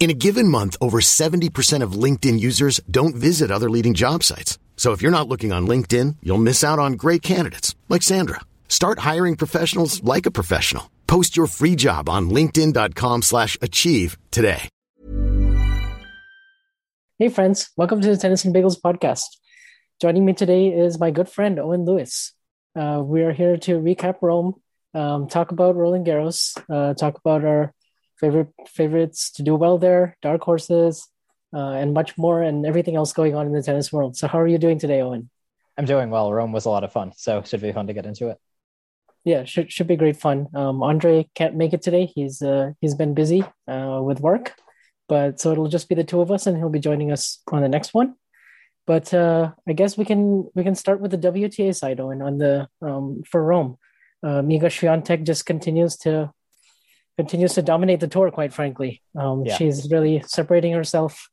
In a given month, over 70% of LinkedIn users don't visit other leading job sites. So if you're not looking on LinkedIn, you'll miss out on great candidates like Sandra. Start hiring professionals like a professional. Post your free job on linkedin.com/achieve today. Hey, friends, welcome to the Tennis and Bagels podcast. Joining me today is my good friend, Owen Lewis. Uh, we are here to recap Rome, um, talk about Roland Garros, uh, talk about our favorite favorites to do well there, dark horses, uh, and much more, and everything else going on in the tennis world. So, how are you doing today, Owen? I'm doing well. Rome was a lot of fun, so should be fun to get into it. Yeah, should should be great fun. Um, Andre can't make it today. He's uh, he's been busy uh, with work, but so it'll just be the two of us, and he'll be joining us on the next one. But uh, I guess we can we can start with the WTA side, Owen, on the um, for Rome. Uh, Iga Swiatek just continues to continues to dominate the tour. Quite frankly, um, Yeah. she's really separating herself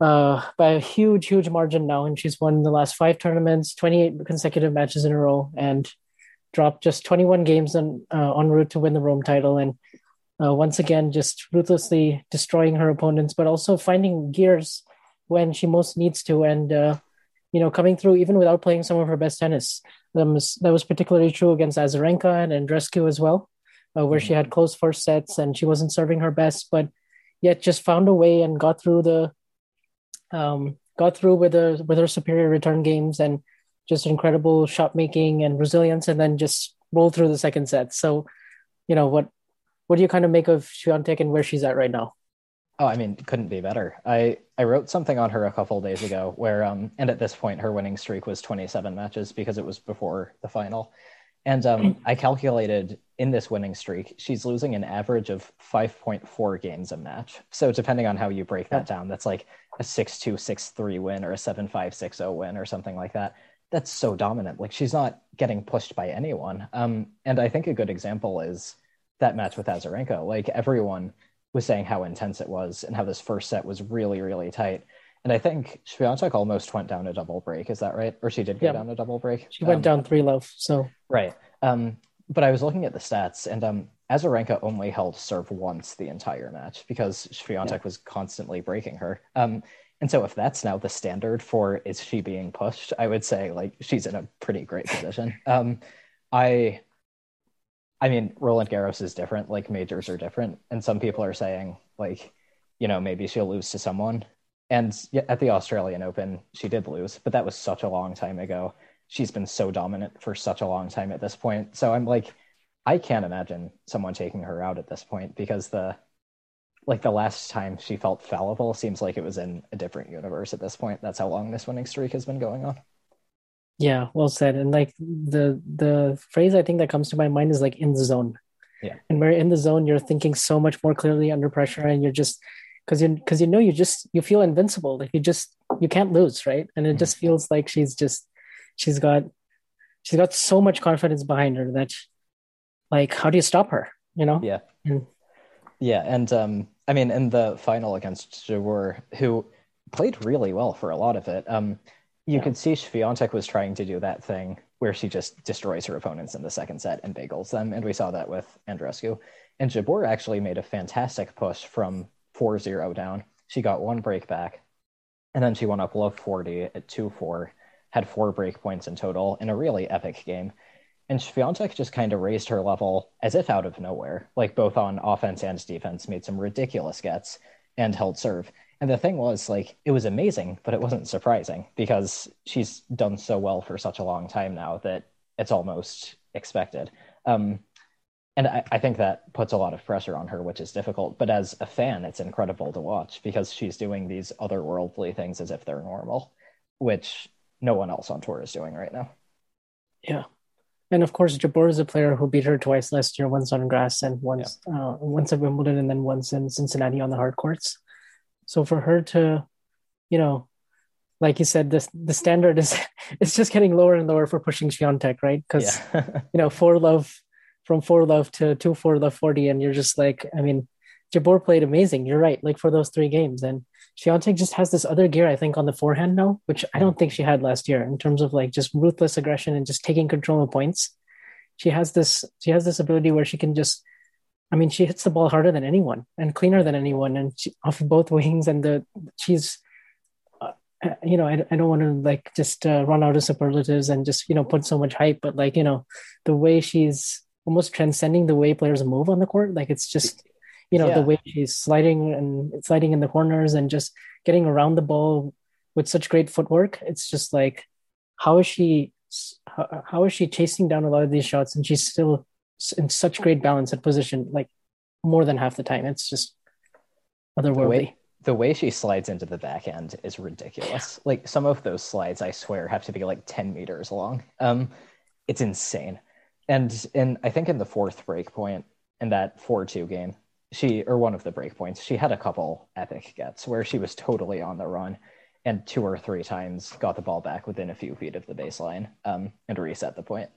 uh, by a huge, huge margin now, and she's won the last five tournaments, twenty eight consecutive matches in a row, and dropped just twenty one games on uh, en route to win the Rome title, and uh, once again just ruthlessly destroying her opponents, but also finding gears when she most needs to, and uh, you know coming through even without playing some of her best tennis. That was that was particularly true against Azarenka and Andrescu as well, uh, where she had close first sets and she wasn't serving her best, but yet just found a way and got through the um, got through with her with her superior return games and just incredible shot making and resilience, and then just rolled through the second set. So, you know what what do you kind of make of Swiatek and where she's at right now? Oh, I mean, couldn't be better. I I wrote something on her a couple days ago where um and at this point her winning streak was 27 matches because it was before the final. And um I calculated in this winning streak, she's losing an average of 5.4 games a match. So depending on how you break that down, that's like a 6-2 6-3 win or a 7-5 6-0 win or something like that. That's so dominant. Like she's not getting pushed by anyone. Um and I think a good example is that match with Azarenka. Like everyone was saying how intense it was and how this first set was really, really tight. And I think Swiatek almost went down a double break. Is that right? Or she did go Yeah. down a double break. She went Um, down three love, so Right. Um, but I was looking at the stats, and um, Azarenka only held serve once the entire match because Swiatek was constantly breaking her. Um, and so, if that's now the standard for is she being pushed, I would say like she's in a pretty great position. Um, I, I mean, Roland Garros is different. Like majors are different, and some people are saying like, you know, maybe she'll lose to someone. And at the Australian Open, she did lose, but that was such a long time ago she's been so dominant for such a long time at this point. So I'm like, I can't imagine someone taking her out at this point because the like the last time she felt fallible seems like it was in a different universe at this point. That's how long this winning streak has been going on. yeah, well said. And like the the phrase I think that comes to my mind is like in the zone. Yeah. And where in the zone you're thinking so much more clearly under pressure and you're just because you because you know you just you feel invincible. Like you just you can't lose, right? And it Mhm. just feels like she's just she's got she's got so much confidence behind her that like how do you stop her? You know? Yeah. And Yeah, and um, I mean, in the final against Jabeur, who played really well for a lot of it, um, you Yeah. could see Swiatek was trying to do that thing where she just destroys her opponents in the second set and bagels them, and we saw that with Andrescu. And Jabeur actually made a fantastic push from 4-0 down. She got one break back, and then she went up love 40 at 2-4, had four break points in total in a really epic game. And Swiatek just kind of raised her level as if out of nowhere, like both on offense and defense, made some ridiculous gets and held serve. And the thing was, like, it was amazing, but it wasn't surprising because she's done so well for such a long time now that it's almost expected. Um, and I, I think that puts a lot of pressure on her, which is difficult. But as a fan, it's incredible to watch because she's doing these otherworldly things as if they're normal, which no one else on tour is doing right now. Yeah. and of course, Jabeur is a player who beat her twice last year, once on grass and once yeah. uh, once at Wimbledon and then once in Cincinnati on the hard courts. So for her to, you know, like you said, this the standard is it's just getting lower and lower for pushing Swiatek, right? Because yeah. you know, for love from four love to two four love forty, and you're just like, I mean, Jabeur played amazing. You're right, like for those three games, and Swiatek just has this other gear, I think, on the forehand now, which I don't think she had last year in terms of like just ruthless aggression and just taking control of points. She has this she has this ability where she can just I mean, she hits the ball harder than anyone and cleaner than anyone, and she, off both wings. And the she's, uh, you know, I, I don't want to like just uh, run out of superlatives and just you know put so much hype, but like you know, the way she's almost transcending the way players move on the court, like it's just you know yeah. the way she's sliding and sliding in the corners and just getting around the ball with such great footwork. It's just like how is she how, how is she chasing down a lot of these shots? And she's still in such great balance at position like more than half the time. It's just otherworldly. The way, the way she slides into the backhand is ridiculous. Like some of those slides i swear have to be like 10 meters long. Um it's insane and and i think in the fourth break point in that 4-2 game she or one of the breakpoints, she had a couple epic gets where she was totally on the run and two or three times got the ball back within a few feet of the baseline um, and reset the point.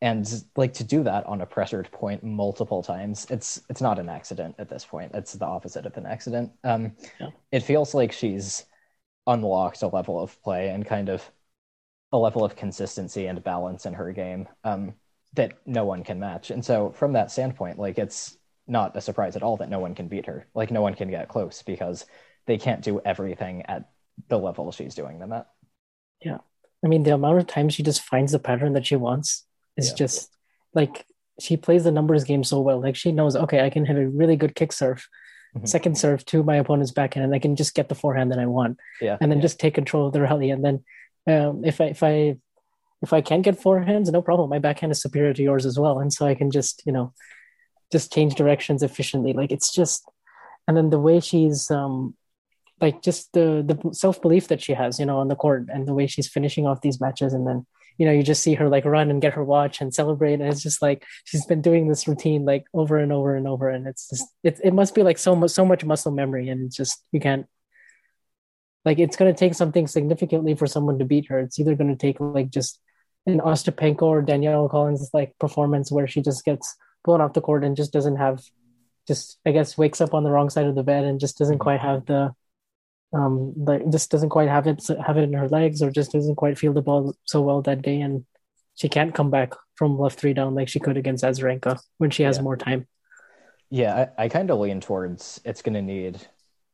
And like to do that on a pressured point multiple times, it's it's not an accident at this point. It's the opposite of an accident. Um, yeah. It feels like she's unlocked a level of play and kind of a level of consistency and balance in her game um, that no one can match. And so from that standpoint, like it's not a surprise at all that no one can beat her. Like no one can get close because they can't do everything at the level she's doing them at. Yeah. I mean, the amount of times she just finds the pattern that she wants is yeah. just like she plays the numbers game so well. Like she knows, okay, I can hit a really good kick serve, mm-hmm. second serve to my opponent's backhand, and I can just get the forehand that I want. Yeah. And then yeah. just take control of the rally. And then um, if I if I if I can't get forehands, no problem. My backhand is superior to yours as well. And so I can just, you know, just change directions efficiently. Like it's just, and then the way she's um, like just the the self belief that she has, you know, on the court, and the way she's finishing off these matches, and then you know you just see her like run and get her watch and celebrate, and it's just like she's been doing this routine like over and over and over, and it's just it it must be like so much so much muscle memory, and it's just you can't like it's to take something significantly for someone to beat her. It's either to take like just an Ostapenko or Danielle Collins like performance where she just gets blown off the court and just doesn't have just I guess wakes up on the wrong side of the bed and just doesn't quite have the um like just doesn't quite have it have it in her legs or just doesn't quite feel the ball so well that day and she can't come back from left three down like she could against Azarenka when she has yeah. more time. Yeah, I, I kind of lean towards it's going to need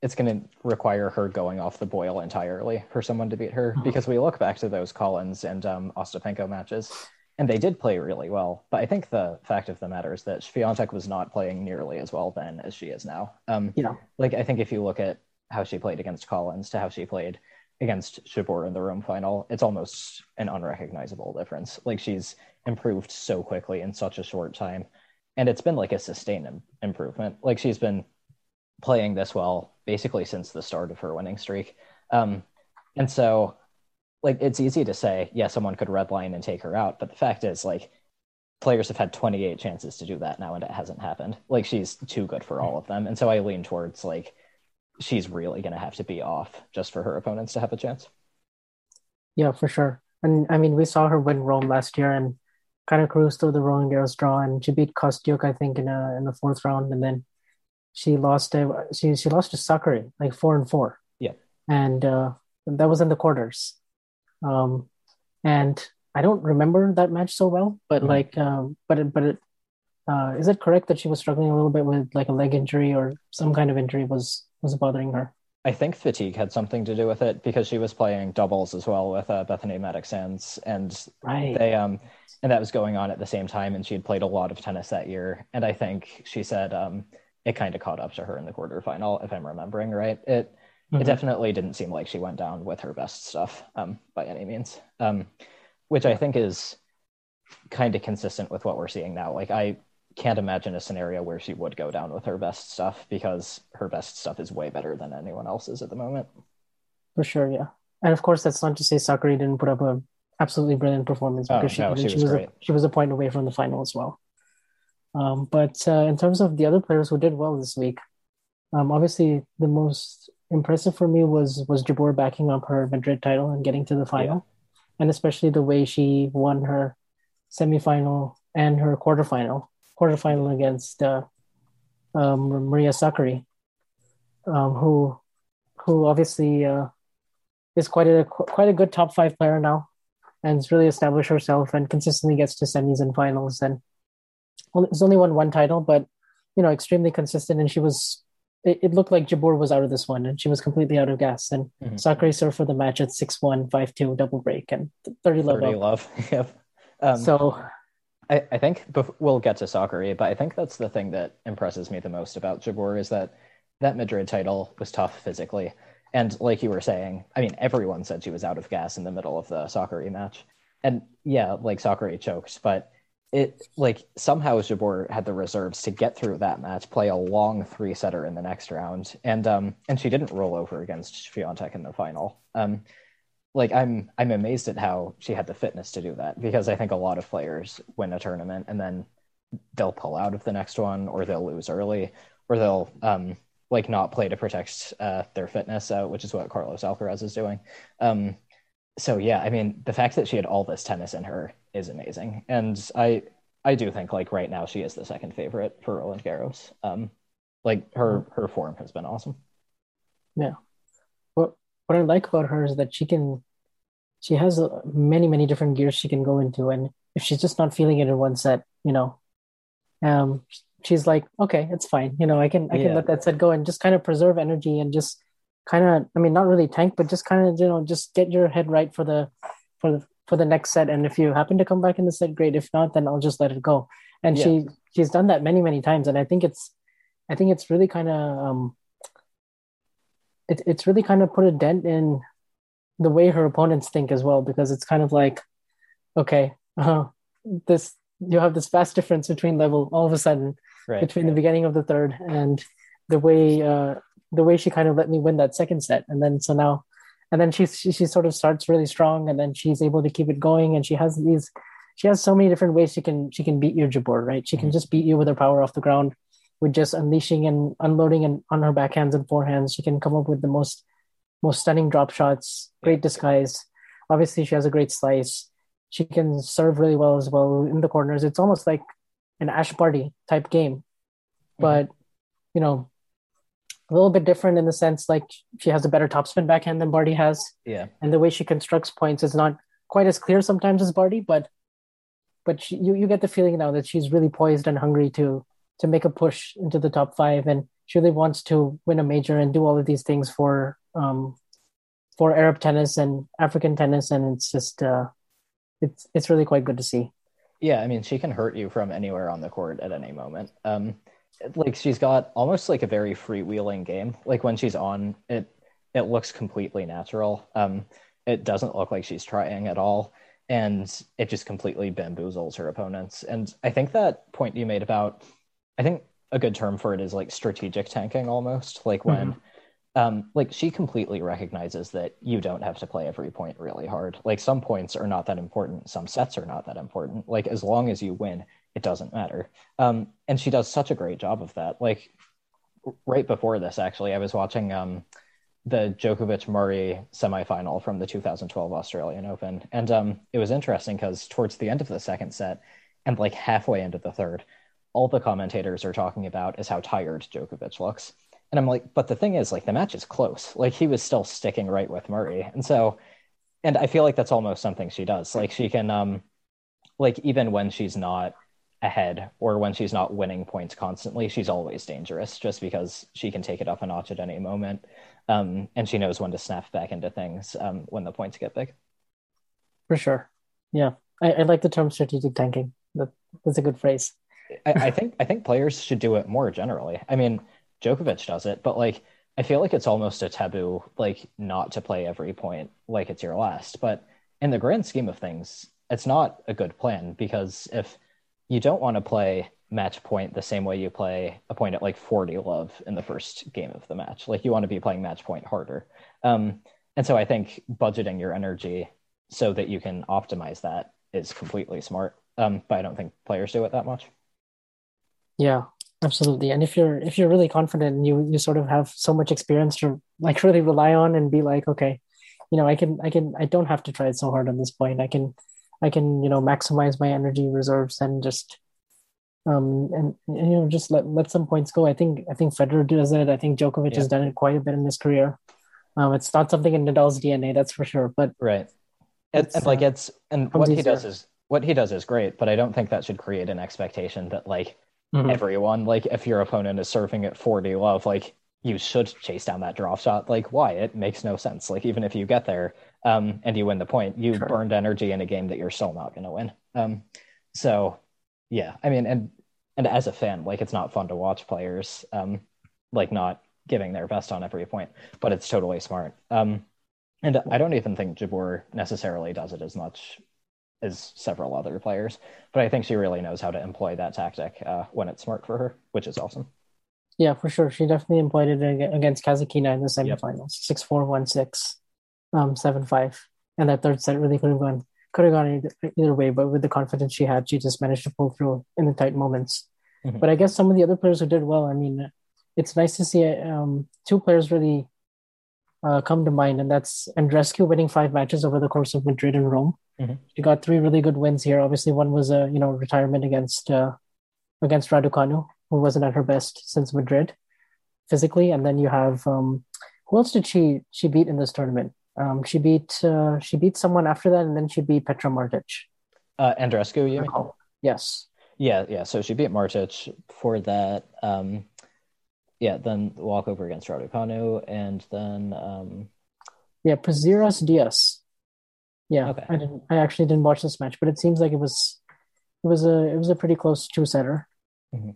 it's going to require her going off the boil entirely for someone to beat her uh-huh. because we look back to those Collins and um, Ostapenko matches and they did play really well. But I think the fact of the matter is that Swiatek was not playing nearly as well then as she is now. Um, yeah. Like I think if you look at how she played against Collins to how she played against Jabeur in the Rome final, it's almost an unrecognizable difference. Like she's improved so quickly in such a short time, and it's been like a sustained Im- improvement. Like she's been playing this well basically since the start of her winning streak. Um, and so like it's easy to say, yeah, someone could redline and take her out, but the fact is, like, players have had 28 chances to do that now, and it hasn't happened. Like, she's too good for all of them, and so I lean towards like she's really going to have to be off just for her opponents to have a chance. Yeah, for sure. And I mean, we saw her win Rome last year and kind of cruise through the Roland Garros draw, and she beat Kostyuk, I think, in a in the fourth round, and then she lost to she she lost to Sakkari like four and four. Yeah, and uh, that was in the quarters. Um, and I don't remember that match so well, but mm-hmm. like, um, but it, but it, uh, is it correct that she was struggling a little bit with like a leg injury or some kind of injury was was bothering her? I think fatigue had something to do with it because she was playing doubles as well with uh, Bethanie Mattek-Sands, and right. they um, and that was going on at the same time, and she had played a lot of tennis that year, and I think she said um, it kind of caught up to her in the quarterfinal, if I'm remembering right. It Mm-hmm. It definitely didn't seem like she went down with her best stuff um, by any means, um, which I think is kind of consistent with what we're seeing now. Like, I can't imagine a scenario where she would go down with her best stuff because her best stuff is way better than anyone else's at the moment. For sure, yeah. And of course, that's not to say Sakkari didn't put up a absolutely brilliant performance Oh, because she, no, she she was was a, she was a point away from the final as well. Um, but uh, in terms of the other players who did well this week, um, obviously the most impressive for me was was Jabeur backing up her Madrid title and getting to the final, and especially the way she won her semifinal and her quarterfinal quarterfinal against uh, um, Maria Sakkari, um, who who obviously uh, is quite a quite a good top five player now, and has really established herself and consistently gets to semis and finals. And well, it's only won one title, but you know, extremely consistent. And she was, it, it looked like Jabeur was out of this one, and she was completely out of gas. And Mhm. Sakkari served for the match at 6-1, 5-2, double break, and 30 love 30 up. love. yep. Um, So I, I think bef- we'll get to Sakkari, but I think that's the thing that impresses me the most about Jabeur is that that Madrid title was tough physically. And like you were saying, I mean, everyone said she was out of gas in the middle of the Sakkari match. And yeah, like Sakkari choked, but it like somehow Jabeur had the reserves to get through that match, play a long three setter in the next round, and um and she didn't roll over against Swiatek in the final. Um, like I'm I'm amazed at how she had the fitness to do that because I think a lot of players win a tournament and then they'll pull out of the next one or they'll lose early or they'll um like not play to protect uh, their fitness, uh, which is what Carlos Alcaraz is doing. Um, so yeah, I mean the fact that she had all this tennis in her is amazing, and I I do think like right now she is the second favorite for Roland Garros. Um, like her her form has been awesome. Yeah. What what I like about her is that she can she has uh, many many different gears she can go into and if she's just not feeling it in one set, you know, um she's like, okay, it's fine. You know, I can I can Yeah. let that set go and just kind of preserve energy and just kind of I mean not really tank but just kind of, you know, just get your head right for the for the for the next set and if you happen to come back in the set great if not then I'll just let it go. And Yeah. she she's done that many many times and I think it's I think it's really kind of um it, it's really kind of put a dent in the way her opponents think as well because it's kind of like okay uh, this you have this vast difference between level all of a sudden Right. between the beginning of the third and the way uh, the way she kind of let me win that second set and then so now and then she, she she sort of starts really strong and then she's able to keep it going and she has these she has so many different ways she can she can beat your Jabeur right? She can Mhm. just beat you with her power off the ground with just unleashing and unloading and on her backhands and forehands. She can come up with the most most stunning drop shots great disguise. Obviously she has a great slice. She can serve really well as well in the corners. It's almost like an Ash Barty type game. But you know a little bit different in the sense like she has a better topspin backhand than Barty has Yeah. and the way she constructs points is not quite as clear sometimes as Barty, but but she, you you get the feeling now that she's really poised and hungry to to make a push into the top five, and she really wants to win a major and do all of these things for um for Arab tennis and African tennis, and it's just uh it's it's really quite good to see. Yeah, I mean, she can hurt you from anywhere on the court at any moment. Um, like she's got almost like a very freewheeling game. Like when she's on, it it looks completely natural. Um, it doesn't look like she's trying at all, and it just completely bamboozles her opponents. And I think that point you made about, I think a good term for it is like strategic tanking, almost like when. Um, like she completely recognizes that you don't have to play every point really hard. Like some points are not that important, some sets are not that important. Like as long as you win, it doesn't matter. Um, and she does such a great job of that. Like right before this, actually, I was watching um, the Djokovic Murray semifinal from the 2012 Australian Open, and um, it was interesting because towards the end of the second set and like halfway into the third, all the commentators are talking about is how tired Djokovic looks. And I'm like, but the thing is, like, the match is close. Like, he was still sticking right with Murray. And so, and I feel like that's almost something she does. Like, she can, um, like, even when she's not ahead or when she's not winning points constantly, she's always dangerous just because she can take it up a notch at any moment. Um, and she knows when to snap back into things um, when the points get big. For sure. Yeah. I, I like the term strategic tanking. That, that's a good phrase. I, I think I think players should do it more generally. I mean, Djokovic does it, but like I feel like it's almost a taboo, like not to play every point like it's your last. But in the grand scheme of things, it's not a good plan because if you don't want to play match point the same way you play a point at like 40 love in the first game of the match, like you want to be playing match point harder. Um, and so I think budgeting your energy so that you can optimize that is completely smart. Um, but I don't think players do it that much. Yeah, absolutely. And if you're if you're really confident and you you sort of have so much experience to like really rely on and be like, okay, you know, I can I can I don't have to try it so hard on this point. I can I can you know maximize my energy reserves and just um and, and you know just let let some points go. I think I think Federer does it. I think Djokovic Yeah. has done it quite a bit in his career. Um, it's not something in Nadal's DNA, that's for sure. But Right. It's, like uh, it's and what he easier. does is what he does is great, but I don't think that should create an expectation that like Mhm. everyone, like if your opponent is serving at 40 love, like you should chase down that drop shot. Like why? It makes no sense. Like even if you get there um and you win the point, you Sure. burned energy in a game that you're still not gonna win. Um so yeah, I mean and and as a fan, like it's not fun to watch players um like not giving their best on every point, but it's totally smart. Um and I don't even think Jabeur necessarily does it as much as several other players, but I think she really knows how to employ that tactic uh, when it's smart for her, which is awesome. Yeah, for sure. She definitely employed it against Kasatkina in the Yep. semifinals. Six four one six, um, seven five, and that third set really could have gone could have gone either, either way. But with the confidence she had, she just managed to pull through in the tight moments. Mhm. But I guess some of the other players who did well. I mean, it's nice to see um, two players really uh, come to mind, and that's Andrescu winning five matches over the course of Madrid and Rome. Mhm. She got three really good wins here. Obviously, one was a you know retirement against uh, against Raducanu, who wasn't at her best since Madrid physically, and then you have um, who else did she she beat in this tournament? Um, she beat uh, she beat someone after that, and then she beat Petra Martic. Uh, Andrescu, you mean? Yes, Yeah, yeah. So she beat Martic for that. Um, yeah, then walkover against Raducanu, and then um, yeah, Parrizas Diaz. Yeah, Okay. I didn't. I actually didn't watch this match, but it seems like it was it was a it was a pretty close two setter. Mhm.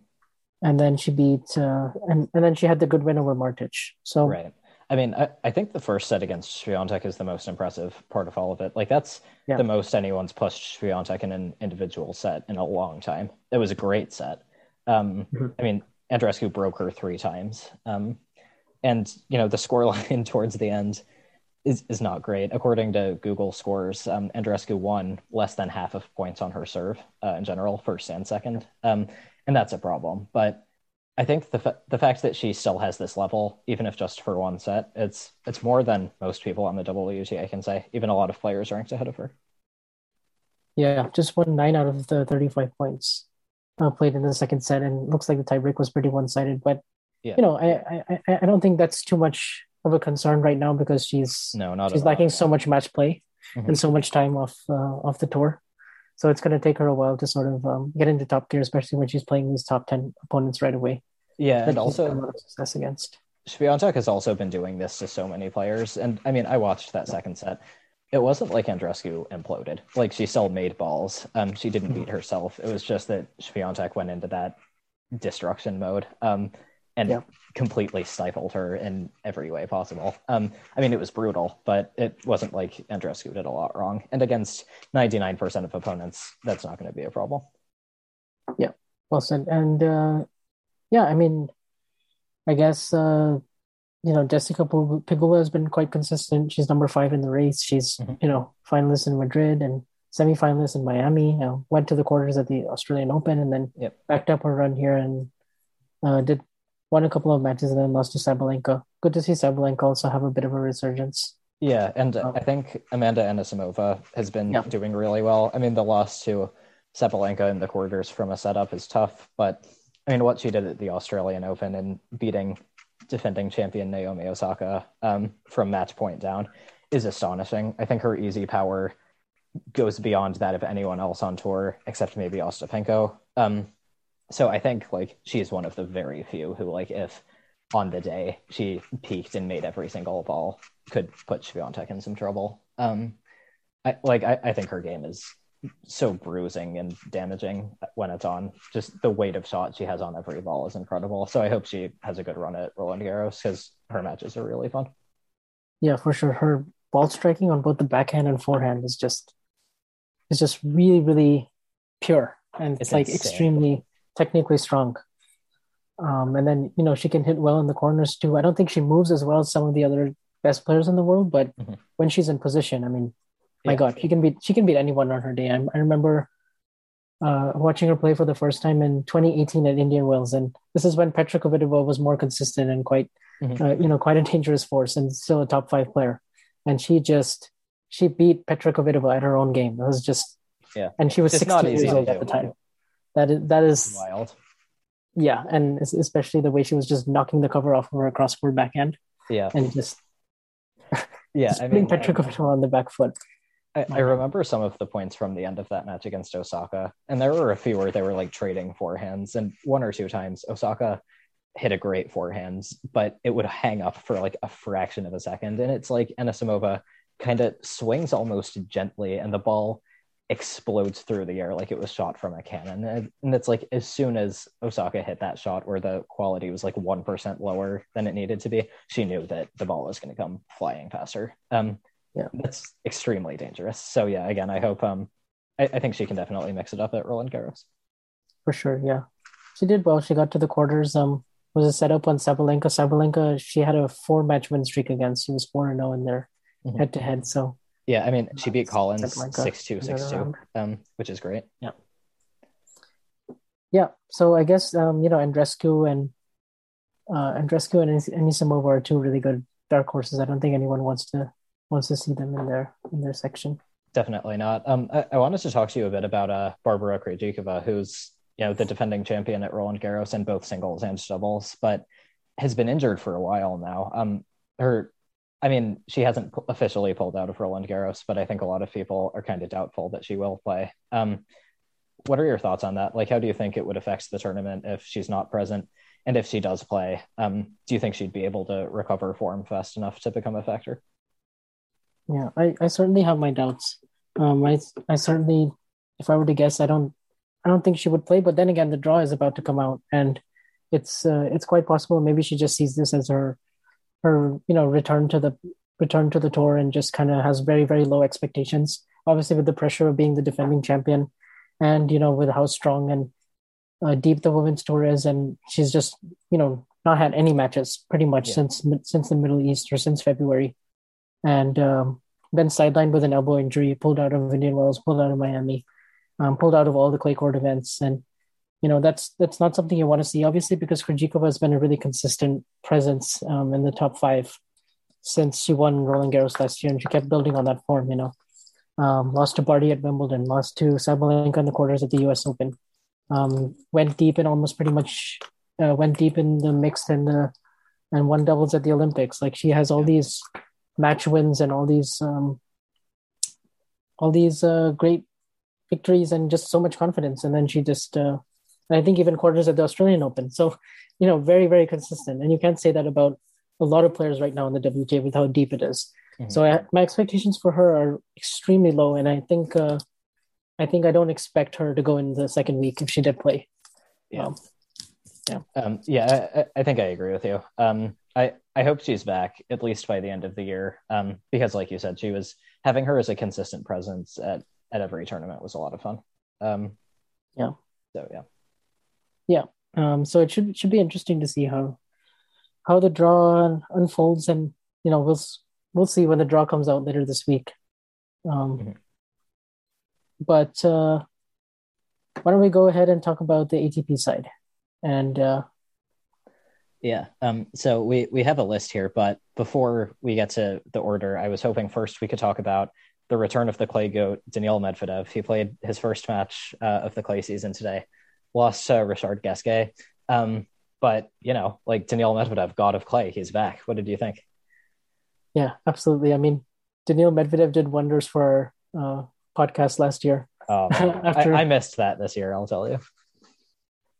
And then she beat uh, and and then she had the good win over Martic. So right. I mean, I, I think the first set against Swiatek is the most impressive part of all of it. Like that's Yeah. the most anyone's pushed Swiatek in an individual set in a long time. It was a great set. Um, Mhm. I mean, Andrescu broke her three times. Um, and you know the scoreline towards the end is is not great. According to Google scores, um, Andrescu won less than half of points on her serve uh, in general, first and second, um, and that's a problem. But I think the fa- the fact that she still has this level, even if just for one set, it's it's more than most people on the WTA can say. Even a lot of players ranked ahead of her. Yeah, just won nine out of the 35 points uh, played in the second set, and looks like the tiebreak was pretty one-sided. But Yeah. you know, I, I I don't think that's too much of a concern right now because she's No, not she's lacking so much match play Mhm. and so much time off uh, off the tour. So it's going to take her a while to sort of um, get into top gear, especially when she's playing these top 10 opponents right away. Yeah, that and had a also lot of success against. Swiatek has also been doing this to so many players. And I mean, I watched that second set. It wasn't like Andrescu imploded. Like she still made balls. Um, she didn't beat herself. It was just that Swiatek went into that destruction mode. Um, and Yeah. completely stifled her in every way possible. Um, I mean, it was brutal, but it wasn't like Andrescu did a lot wrong. And against 99% of opponents, that's not going to be a problem. Yeah, well said. And uh, yeah, I mean, I guess uh, you know Jessica Pig- Pegula has been quite consistent. She's number five in the race. She's Mhm. you know finalist in Madrid and semifinalist in Miami. Uh, went to the quarters at the Australian Open and then Yep. backed up her run here and uh, did won a couple of matches and then lost to Sabalenka. Good to see Sabalenka also have a bit of a resurgence. Yeah, and Um, I think Amanda Anisimova has been Yeah. doing really well. I mean, the loss to Sabalenka in the quarters from a setup is tough, but I mean, what she did at the Australian Open and beating defending champion Naomi Osaka um, from match point down is astonishing. I think her easy power goes beyond that of anyone else on tour, except maybe Ostapenko. Um, so I think like she's one of the very few who, like, if on the day she peaked and made every single ball, could put Swiatek in some trouble. Um, I like I, I think her game is so bruising and damaging when it's on. Just the weight of shot she has on every ball is incredible. So I hope she has a good run at Roland Garros because her matches are really fun. Yeah, for sure. Her ball striking on both the backhand and forehand is just is just really, really pure and it's, It's like insane. extremely technically strong. Um, and then you know she can hit well in the corners too. I don't think she moves as well as some of the other best players in the world, but Mhm. when she's in position, I mean, my God, she can beat she can beat anyone on her day. I, I remember uh, watching her play for the first time in 2018 at Indian Wells, and this is when Petra Kvitova was more consistent and quite, Mhm. uh, you know, quite a dangerous force and still a top five player. And she just she beat Petra Kvitova at her own game. It was just Yeah. and she was It's 16 years old at the time. That is that is Wild. yeah, and especially the way she was just knocking the cover off of her cross-court backhand Yeah. and just, Yeah. just I putting mean, Petra Kvitova on the back foot. I, I remember some of the points from the end of that match against Osaka, and there were a few where they were like trading forehands, and one or two times Osaka hit a great forehands, but it would hang up for like a fraction of a second, and it's like Anisimova kind of swings almost gently, and the ball explodes through the air like it was shot from a cannon, and, it's like as soon as Osaka hit that shot, where the quality was like one percent lower than it needed to be, she knew that the ball was going to come flying past her. Um, Yeah. that's extremely dangerous. So yeah, again, I hope um I, I think she can definitely mix it up at Roland Garros. For sure, yeah. She did well. She got to the quarters. Um, was a setup on Sabalenka. Sabalenka, she had a four match win streak against. She was four and zero in there Mhm. head to head. So Yeah, I mean she beat Collins Sabalenka, six two six two, round. um, which is great. yeah. Yeah. So I guess um, you know, Andrescu and uh, Andrescu and Anis- Anisimova are two really good dark horses. I don't think anyone wants to wants to see them in their in their section. Definitely not. Um, I, I wanted to talk to you a bit about uh Barbara Krejcikova, who's you know the defending champion at Roland Garros in both singles and doubles, but has been injured for a while now. Um, her, I mean, she hasn't officially pulled out of Roland Garros, but I think a lot of people are kind of doubtful that she will play. Um, what are your thoughts on that? Like, how do you think it would affect the tournament if she's not present? And if she does play, um, do you think she'd be able to recover form fast enough to become a factor? Yeah, I, I certainly have my doubts. Um, I I certainly, if I were to guess, I don't I don't think she would play. But then again, the draw is about to come out, and it's uh, it's quite possible maybe she just sees this as her her you know return to the return to the tour and just kind of has very very low expectations. Obviously, with the pressure of being the defending champion, and you know with how strong and uh, deep the women's tour is, and she's just you know not had any matches pretty much Yeah. since since the Middle East or since February, and um, been sidelined with an elbow injury, pulled out of Indian Wells, pulled out of Miami, um, pulled out of all the clay court events, and you know that's that's not something you want to see, obviously, because Krejcikova has been a really consistent presence um, in the top five since she won Roland Garros last year, and she kept building on that form. You know, um, lost to Barty at Wimbledon, lost to Sabalenka in the quarters at the U.S. Open, um, went deep in almost pretty much uh, went deep in the mixed and the and won doubles at the Olympics. Like she has all these match wins and all these um, all these uh, great victories and just so much confidence. And then she just, uh, and I think even quarters at the Australian Open. So, you know, very very consistent. And you can't say that about a lot of players right now in the WTA with how deep it is. Mhm. So I, my expectations for her are extremely low, and I think uh, I think I don't expect her to go in the second week if she did play. Yeah. Um, Um, yeah, I, I- I think I agree with you. Um, I, I hope she's back at least by the end of the year. Um, because like you said, she was having her as a consistent presence at, at every tournament was a lot of fun. Um, Yeah. So yeah, Um, so it should should be interesting to see how how the draw unfolds, and you know we'll we'll see when the draw comes out later this week. Um, Mhm. But uh, why don't we go ahead and talk about the ATP side? And uh, yeah. Um, so we, we have a list here, but before we get to the order, I was hoping first we could talk about the return of the clay goat, Daniil Medvedev. He played his first match uh, of the clay season today, lost to Richard Gasquet. Um, but you know, like Daniil Medvedev, god of clay, he's back. What did you think? yeah, absolutely. I mean, Daniil Medvedev did wonders for our uh, podcast last year. Oh. After- I, I missed that this year. I'll tell you.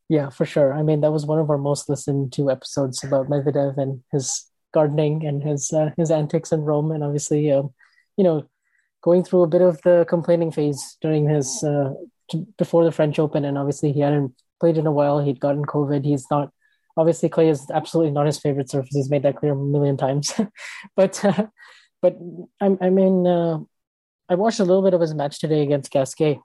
Yeah, for sure. I mean, that was one of our most listened to episodes about Medvedev and his gardening and his uh, his antics in Rome, and obviously, um, you know, going through a bit of the complaining phase during his uh, before the French Open, and obviously he hadn't played in a while. He'd gotten COVID. He's not obviously clay is absolutely not his favorite surface. He's made that clear a million times. but uh, but I, I mean, uh, I watched a little bit of his match today against Gasquet,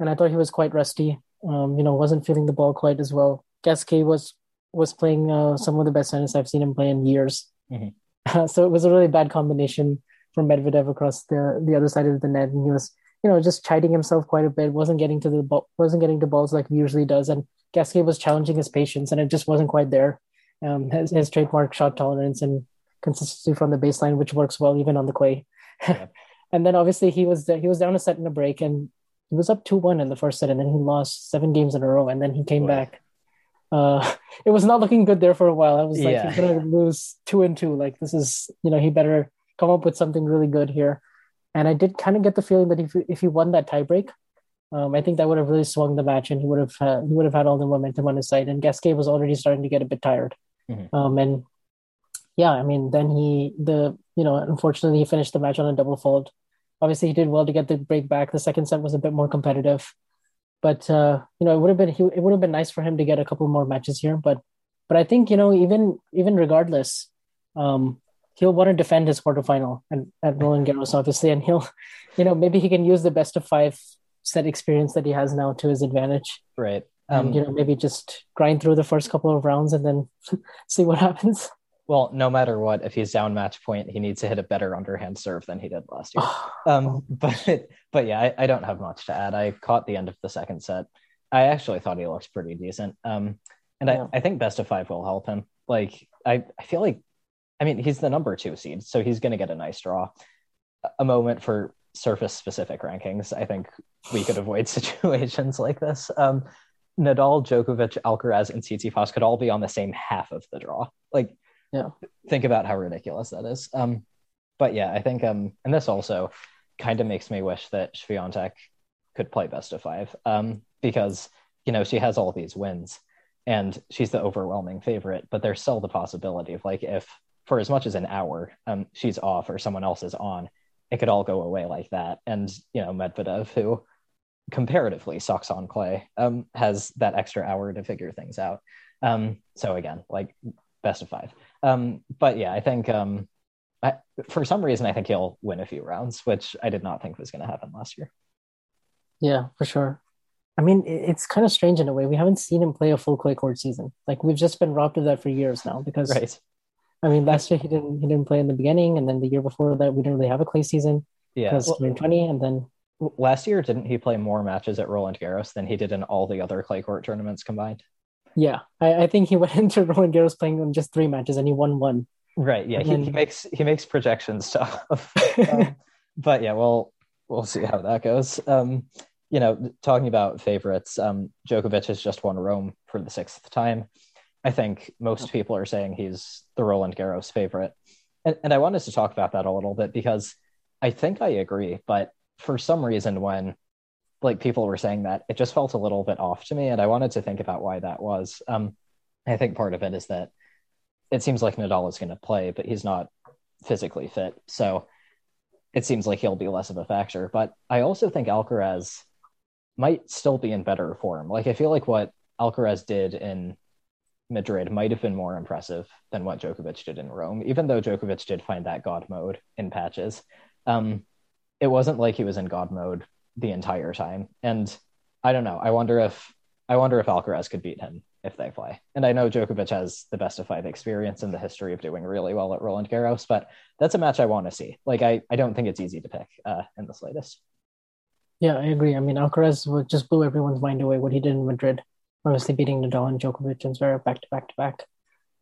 and I thought he was quite rusty. Um, you know, wasn't feeling the ball quite as well. Gasquet was was playing uh, some of the best tennis I've seen him play in years. Mhm. so it was a really bad combination from Medvedev across the the other side of the net, and he was you know just chiding himself quite a bit. wasn't getting to the ball, wasn't getting to balls like he usually does, and Gasquet was challenging his patience, and it just wasn't quite there. Um, his, his trademark shot tolerance and consistency from the baseline, which works well even on the clay. Yeah. and then obviously he was he was down a set in a break, and he was up two one in the first set, and then he lost seven games in a row, and then he came Boy. back. Uh, it was not looking good there for a while. I was like, yeah. he's gonna lose two and two. Like this is, you know, he better come up with something really good here. And I did kind of get the feeling that if if he won that tiebreak, um, I think that would have really swung the match, and he would have uh, he would have had all the momentum on his side. And Gasquet was already starting to get a bit tired. Mm-hmm. Um, and yeah, I mean, then he the you know unfortunately he finished the match on a double fault obviously he did well to get the break back. The second set was a bit more competitive, but uh, you know it would have been he, it would have been nice for him to get a couple more matches here. But but I think you know even even regardless, um, he'll want to defend his quarterfinal at, at Roland Garros obviously, and he'll you know maybe he can use the best of five set experience that he has now to his advantage. Right. Um, you know maybe just grind through the first couple of rounds and then see what happens. Well, no matter what, if he's down match point, he needs to hit a better underhand serve than he did last year. um, but but yeah, I, I, don't have much to add. I caught the end of the second set. I actually thought he looked pretty decent. Um, and yeah. I, I think best of five will help him. Like I, I feel like, I mean, he's the number two seed, so he's going to get a nice draw. A moment for surface specific rankings. I think we could avoid situations like this. Um, Nadal, Djokovic, Alcaraz, and Tsitsipas could all be on the same half of the draw. Like yeah think about how ridiculous that is um but yeah i think um and this also kind of makes me wish that Swiatek could play best of five um because you know she has all these wins and she's the overwhelming favorite but there's still the possibility of like if for as much as an hour um she's off or someone else is on it could all go away like that and you know medvedev who comparatively sucks on clay um has that extra hour to figure things out um so again like best of five um, but yeah, I think um, I, for some reason I think he'll win a few rounds, which I did not think was going to happen last year. Yeah, for sure. I mean, it's kind of strange in a way. We haven't seen him play a full clay court season. Like we've just been robbed of that for years now. Because, right. I mean, last year he didn't he didn't play in the beginning, and then the year before that we didn't really have a clay season. Yeah, because well, 2020, and then last year didn't he play more matches at Roland Garros than he did in all the other clay court tournaments combined? Yeah, I, I think he went into Roland Garros playing in just three matches and he won one. Right. Yeah, he, then... he makes he makes projections tough. um, but yeah, well, we'll see how that goes. Um, you know, talking about favorites, um, Djokovic has just won Rome for the sixth time. I think most people are saying he's the Roland Garros favorite. And, and I wanted to talk about that a little bit because I think I agree. But for some reason, when like people were saying that it just felt a little bit off to me and i wanted to think about why that was um, i think part of it is that it seems like nadal is going to play but he's not physically fit so it seems like he'll be less of a factor but i also think alcaraz might still be in better form like i feel like what alcaraz did in madrid might have been more impressive than what djokovic did in rome even though djokovic did find that god mode in patches um, it wasn't like he was in god mode the entire time. And I don't know. I wonder if I wonder if Alcaraz could beat him if they play. And I know Djokovic has the best of five experience in the history of doing really well at Roland Garros, but that's a match I want to see. Like I, I don't think it's easy to pick uh, in the slightest. Yeah, I agree. I mean, Alcaraz just blew everyone's mind away what he did in Madrid, obviously beating Nadal and Djokovic and Zverev back to back to back.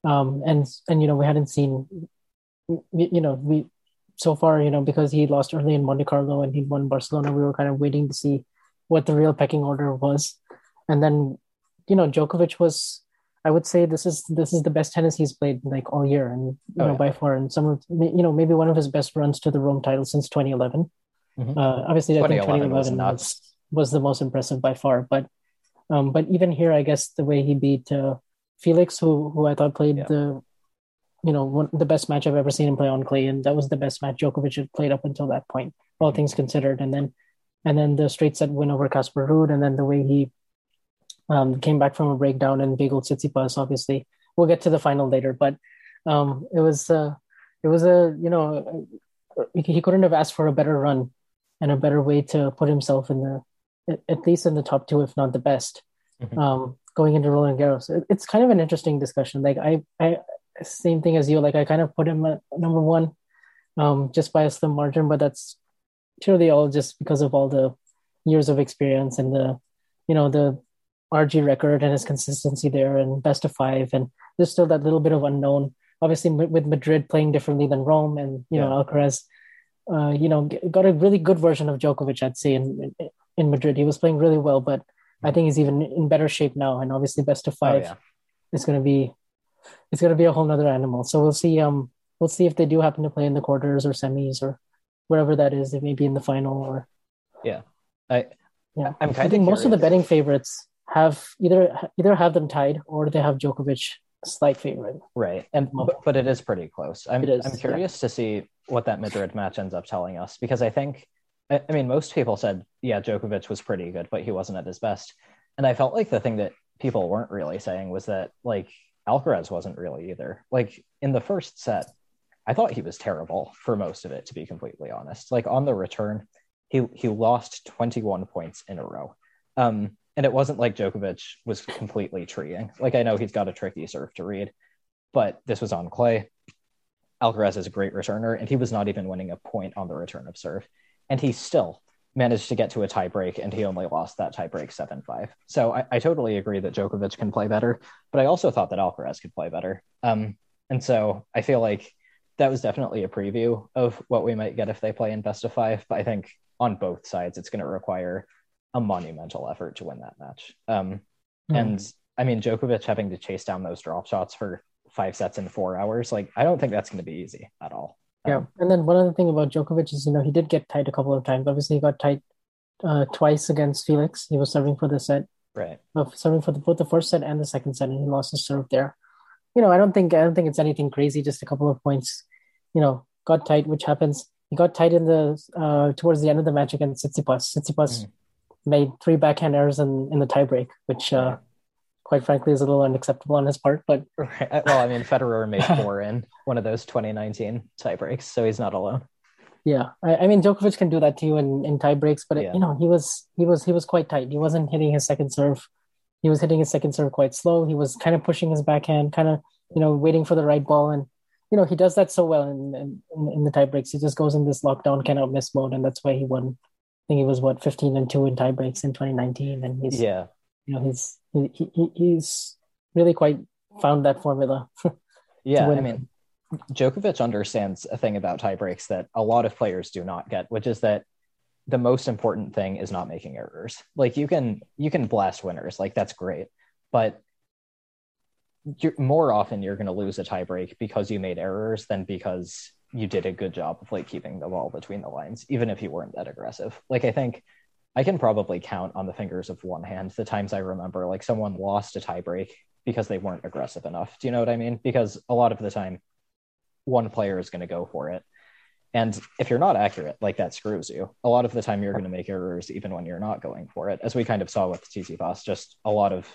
Um, and and you know we hadn't seen, you know we so far, you know, because he lost early in Monte Carlo and he won Barcelona, we were kind of waiting to see what the real pecking order was. And then, you know, Djokovic was, I would say, this is this is the best tennis he's played like all year, and you oh, know yeah. by far, and some of you know maybe one of his best runs to the Rome title since 2011. Mm-hmm. Uh, obviously, I think 2011 was, was, was the most impressive by far, but um, but even here, I guess the way he beat uh, Felix, who who I thought played yeah. the you know, one, the best match I've ever seen him play on clay, and that was the best match Djokovic had played up until that point, all things considered. And then, and then the straight set win over Casper Ruud, and then the way he um, came back from a breakdown and beagled Tsitsipas. Obviously, we'll get to the final later, but um, it was uh, it was a you know he couldn't have asked for a better run and a better way to put himself in the at least in the top two, if not the best. Mm-hmm. Um, going into Roland Garros, it's kind of an interesting discussion. Like I, I, same thing as you. Like I kind of put him at number one, um, just by a slim margin, but that's purely all just because of all the years of experience and the, you know, the RG record and his consistency there and best of five. And there's still that little bit of unknown. Obviously, with Madrid playing differently than Rome and, you yeah. know, Alcaraz, uh, you know, got a really good version of Djokovic, I'd say, in, in Madrid. He was playing really well, but I think he's even in better shape now. And obviously, best of five oh, yeah. is going to be, it's going to be a whole nother animal. So we'll see. Um, we'll see if they do happen to play in the quarters or semis or wherever that is. They may be in the final or. Yeah, I. Yeah, I think most of the betting favorites have either either have them tied or they have Djokovic slight favorite. Right, and but, but it is pretty close. I'm I'm curious yeah. to see what that Madrid match ends up telling us because I think, I, mean, most people said yeah, Djokovic was pretty good, but he wasn't at his best, and I felt like the thing that people weren't really saying was that like Alcaraz wasn't really either. Like in the first set, I thought he was terrible for most of it, to be completely honest. Like on the return, he he lost 21 points in a row. Um, and it wasn't like Djokovic was completely treeing. Like I know he's got a tricky serve to read, but this was on clay. Alcaraz is a great returner, and he was not even winning a point on the return of serve. And he still managed to get to a tie break, and he only lost that tie break 7 5. So I, I, totally agree that Djokovic can play better, but I also thought that Alcaraz could play better. Um, and so I feel like that was definitely a preview of what we might get if they play in best of five. But I think on both sides, it's going to require a monumental effort to win that match. Um, mm. And I mean, Djokovic having to chase down those drop shots for five sets in four hours, like I don't think that's going to be easy at all. Yeah, um, and then one other thing about Djokovic is you know he did get tight a couple of times. Obviously, he got tight uh, twice against Felix. He was serving for the set, right? Uh, serving for the, both the first set and the second set, and he lost his serve there you know, I don't think I don't think it's anything crazy. Just a couple of points, you know, got tight, which happens. He got tight in the uh, towards the end of the match against Tsitsipas. Tsitsipas mm. made three backhand errors in in the tiebreak, which uh, quite frankly is a little unacceptable on his part. But right. Uh, well, I mean, Federer made four in one of those 2019 tiebreaks, so he's not alone. Yeah, I, I, mean, Djokovic can do that too in, in tie breaks, but it, you know, he was he was he was quite tight. He wasn't hitting his second serve he was hitting his second serve quite slow. He was kind of pushing his backhand, kind of you know waiting for the right ball, and you know he does that so well in in, in the tie breaks. He just goes in this lockdown cannot miss mode, and that's why he won. I think he was what fifteen and two in tie breaks in 2019, and he's yeah, you know he's he, he he's really quite found that formula. yeah, I mean, Djokovic understands a thing about tie breaks that a lot of players do not get, which is that the most important thing is not making errors. Like you can you can blast winners, like that's great, but more often you're going to lose a tiebreak because you made errors than because you did a good job of like keeping the ball between the lines, even if you weren't that aggressive. Like I think I can probably count on the fingers of one hand the times I remember like someone lost a tiebreak because they weren't aggressive enough. Do you know what I mean? Because a lot of the time, one player is going to go for it and if you're not accurate, like that screws you. A lot of the time, you're going to make errors even when you're not going for it, as we kind of saw with Tsitsipas, just a lot of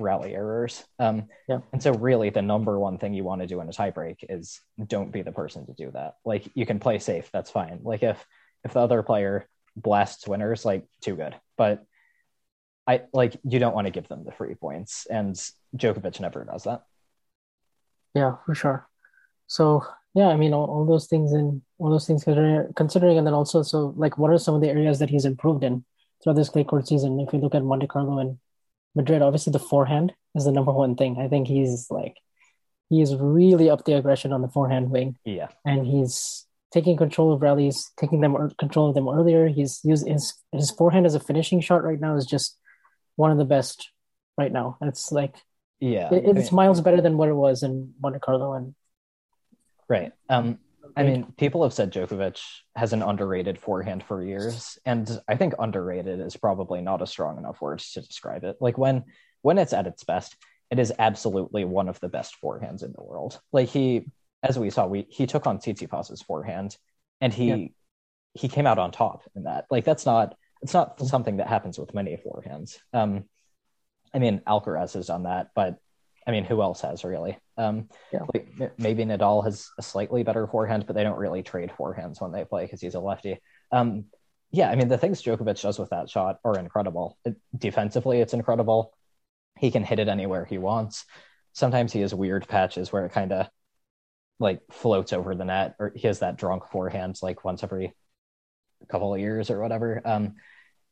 rally errors. Um, yeah. And so, really, the number one thing you want to do in a tiebreak is don't be the person to do that. Like, you can play safe, that's fine. Like, if if the other player blasts winners, like, too good. But I like you don't want to give them the free points, and Djokovic never does that. Yeah, for sure. So yeah, I mean all, all those things and all those things considering, and then also so like what are some of the areas that he's improved in throughout this clay court season? If you look at Monte Carlo and Madrid, obviously the forehand is the number one thing. I think he's like he is really up the aggression on the forehand wing. Yeah, and he's taking control of rallies, taking them control of them earlier. He's used his his forehand as a finishing shot right now is just one of the best right now. It's like yeah, it, it's I mean, miles better than what it was in Monte Carlo and Right. Um, I mean, people have said Djokovic has an underrated forehand for years, and I think underrated is probably not a strong enough word to describe it. Like when when it's at its best, it is absolutely one of the best forehands in the world. Like he, as we saw, we he took on Tsitsipas's forehand, and he yeah. he came out on top in that. Like that's not it's not something that happens with many forehands. Um, I mean, Alcaraz has done that, but I mean, who else has really? Um, yeah. like maybe Nadal has a slightly better forehand, but they don't really trade forehands when they play because he's a lefty. Um, yeah, I mean, the things Djokovic does with that shot are incredible. It, defensively, it's incredible. He can hit it anywhere he wants. Sometimes he has weird patches where it kind of like floats over the net, or he has that drunk forehand like once every couple of years or whatever. Um,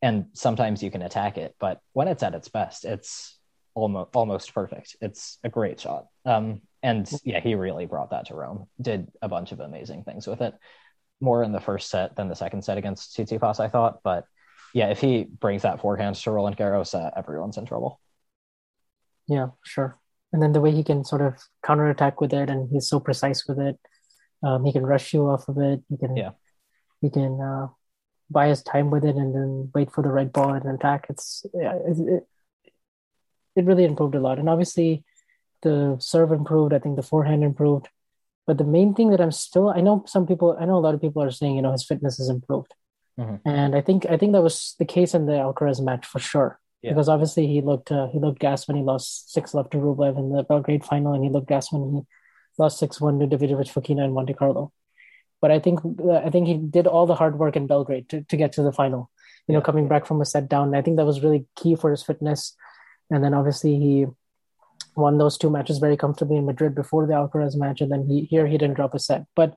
and sometimes you can attack it, but when it's at its best, it's almost almost perfect. It's a great shot. Um, and yeah, he really brought that to Rome. Did a bunch of amazing things with it. More in the first set than the second set against Tsitsipas, I thought. But yeah, if he brings that forehand to Roland Garros, uh, everyone's in trouble. Yeah, sure. And then the way he can sort of counterattack with it, and he's so precise with it. Um, he can rush you off of it. He can, yeah. he can uh, buy his time with it, and then wait for the right ball and attack. It's yeah, it, it, it really improved a lot. And obviously, the serve improved. I think the forehand improved. But the main thing that I'm still, I know some people, I know a lot of people are saying, you know, his fitness has improved. Mm-hmm. And I think I think that was the case in the Alcaraz match for sure. Yeah. Because obviously he looked uh, he looked gas when he lost six left to Rublev in the Belgrade final, and he looked gas when he lost six one to Davidovich Fokina in Monte Carlo. But I think uh, I think he did all the hard work in Belgrade to, to get to the final. You yeah. know, coming back from a set down, I think that was really key for his fitness. And then obviously he won those two matches very comfortably in Madrid before the Alcaraz match, and then he here he didn't drop a set. But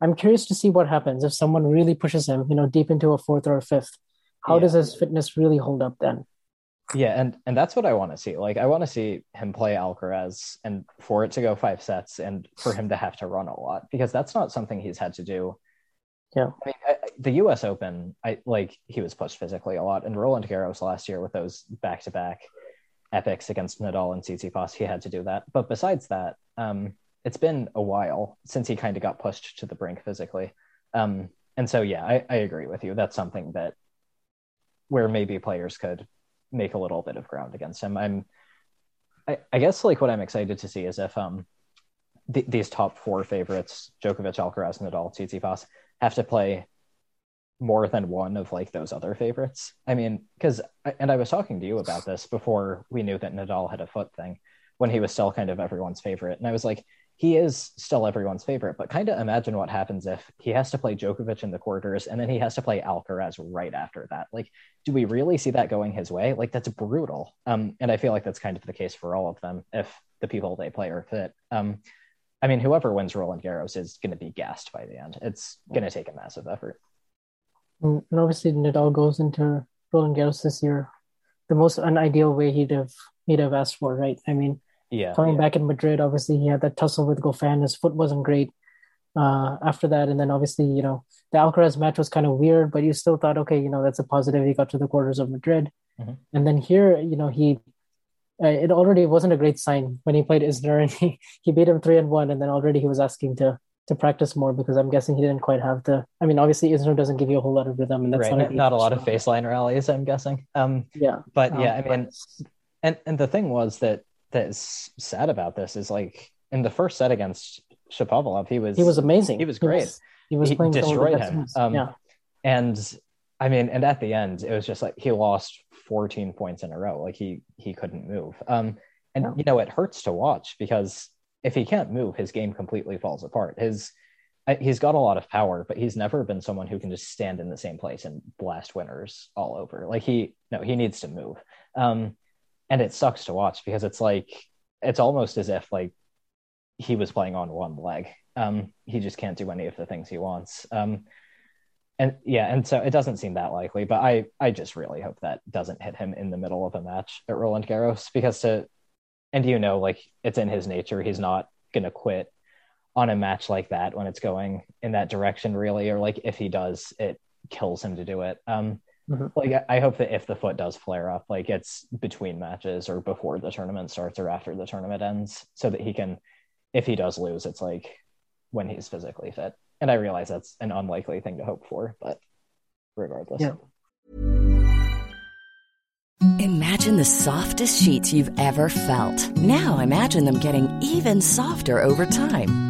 I'm curious to see what happens if someone really pushes him, you know, deep into a fourth or a fifth. How yeah. does his fitness really hold up then? Yeah, and and that's what I want to see. Like I want to see him play Alcaraz and for it to go five sets and for him to have to run a lot because that's not something he's had to do. Yeah. I mean, I, the US Open, I like he was pushed physically a lot and Roland Garros last year with those back-to-back epics against Nadal and Tsitsipas, he had to do that. But besides that, um, it's been a while since he kind of got pushed to the brink physically. Um, and so, yeah, I, I agree with you. That's something that where maybe players could make a little bit of ground against him. I'm, I, I guess, like what I'm excited to see is if um, th- these top four favorites, Djokovic, Alcaraz, Nadal, Tsitsipas, have to play more than one of like those other favorites. I mean, because and I was talking to you about this before we knew that Nadal had a foot thing when he was still kind of everyone's favorite. And I was like, he is still everyone's favorite, but kind of imagine what happens if he has to play Djokovic in the quarters and then he has to play Alcaraz right after that. Like, do we really see that going his way? Like, that's brutal. Um, and I feel like that's kind of the case for all of them if the people they play are fit. Um, I mean, whoever wins Roland Garros is going to be gassed by the end. It's going to take a massive effort. And obviously, Nadal goes into Roland Garros this year the most unideal way he'd have he'd have asked for, right? I mean, yeah, coming yeah. back in Madrid, obviously he had that tussle with Goffin. His foot wasn't great uh, after that, and then obviously you know the Alcaraz match was kind of weird, but you still thought, okay, you know that's a positive. He got to the quarters of Madrid, mm-hmm. and then here, you know, he uh, it already wasn't a great sign when he played Isner and he, he beat him three and one, and then already he was asking to to practice more because I'm guessing he didn't quite have the. I mean, obviously Isner doesn't give you a whole lot of rhythm, and that's right. not, not a lot of baseline rallies. I'm guessing. Um, yeah, but yeah, um, I mean, and and the thing was that that is sad about this is like in the first set against Shapovalov, he was he was amazing. He was great. He was, he was playing he destroyed him. Um, yeah, and I mean, and at the end, it was just like he lost 14 points in a row. Like he he couldn't move. Um, and yeah. you know, it hurts to watch because if he can't move, his game completely falls apart. His he's got a lot of power, but he's never been someone who can just stand in the same place and blast winners all over. Like he no, he needs to move. Um, and it sucks to watch because it's like it's almost as if like he was playing on one leg. Um, he just can't do any of the things he wants. Um, and yeah, and so it doesn't seem that likely, but I I just really hope that doesn't hit him in the middle of a match at Roland Garros because to and you know like it's in his nature he's not gonna quit on a match like that when it's going in that direction really or like if he does it kills him to do it um mm-hmm. like i hope that if the foot does flare up like it's between matches or before the tournament starts or after the tournament ends so that he can if he does lose it's like when he's physically fit and i realize that's an unlikely thing to hope for but regardless yeah Imagine the softest sheets you've ever felt. Now imagine them getting even softer over time.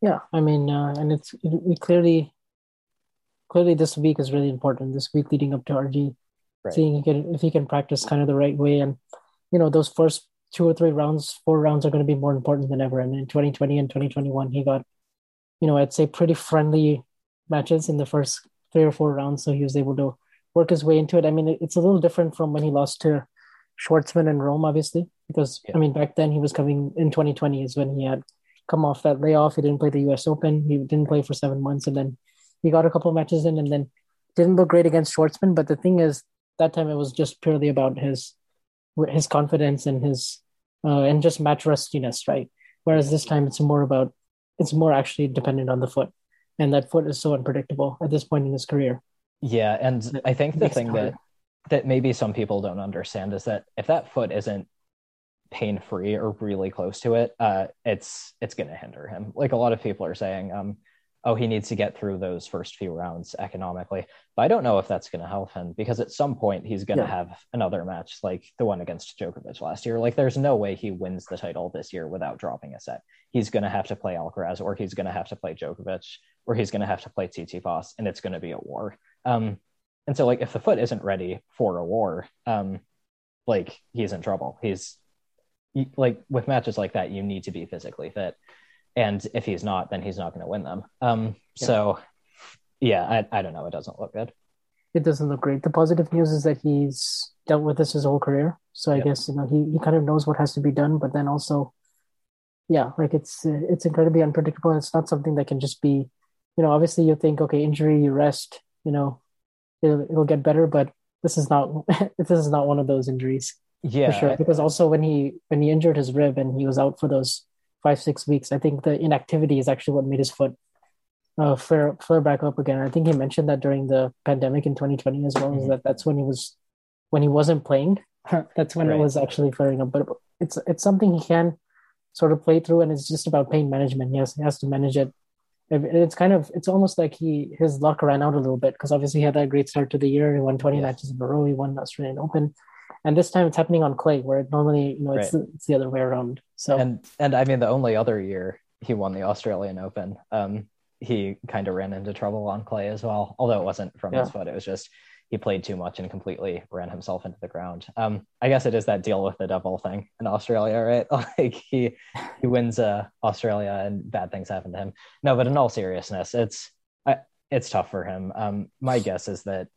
Yeah, I mean, uh, and it's it, we clearly, clearly this week is really important. This week leading up to RG, Right. seeing he can, if he can practice kind of the right way, and you know those first two or three rounds, four rounds are going to be more important than ever. And in 2020 and 2021, he got, you know, I'd say pretty friendly matches in the first three or four rounds, so he was able to work his way into it. I mean, it's a little different from when he lost to Schwartzman in Rome, obviously, because Yeah. I mean back then he was coming in 2020 is when he had come off that layoff. He didn't play the U.S. Open. He didn't play for seven months, and then he got a couple matches in, and then didn't look great against Schwartzman. But the thing is, that time it was just purely about his his confidence and his uh, and just match rustiness, right? Whereas this time it's more about it's more actually dependent on the foot, and that foot is so unpredictable at this point in his career. Yeah, and I think the thing that that maybe some people don't understand is that if that foot isn't pain free or really close to it, uh, it's it's going to hinder him. Like a lot of people are saying, um, oh, he needs to get through those first few rounds economically, but I don't know if that's going to help him because at some point he's going to Yeah. have another match like the one against Djokovic last year. Like there's no way he wins the title this year without dropping a set. He's going to have to play Alcaraz, or he's going to have to play Djokovic, or he's going to have to play Tsitsipas, and it's going to be a war. Um, and so, like, if the foot isn't ready for a war, um, like he's in trouble. He's like with matches like that, you need to be physically fit, and if he's not, then he's not going to win them. Um, Yeah. so yeah, I, I don't know. It doesn't look good. it doesn't look great. The positive news is that he's dealt with this his whole career. So I Yep. guess you know he, he kind of knows what has to be done, but then also, yeah, like it's it's incredibly unpredictable. It's not something that can just be, you know, obviously you think okay, injury, you rest, you know, it'll it'll get better, but this is not this is not one of those injuries Yeah, for sure. Because also when he when he injured his rib and he was out for those five six weeks, I think the inactivity is actually what made his foot uh, flare flare back up again. I think he mentioned that during the pandemic in 2020 as well. Is Mhm. that that's when he was when he wasn't playing. that's when Right. it was actually flaring up. But it's it's something he can sort of play through, and it's just about pain management. He has he has to manage it. It- It's kind of it's almost like he his luck ran out a little bit because obviously he had that great start to the year. He won 20 Yeah. matches in a row. He won the Australian Open, and this time it's happening on clay, where normally you know it's Right. it's the other way around. So and and I mean the only other year he won the Australian Open, um, he kind of ran into trouble on clay as well. Although it wasn't from his foot, it was just he played too much and completely ran himself into the ground. Um, I guess it is that deal with the devil thing in Australia, right? like he he wins uh, Australia and bad things happen to him. No, but in all seriousness, it's I, it's tough for him. Um, my guess is that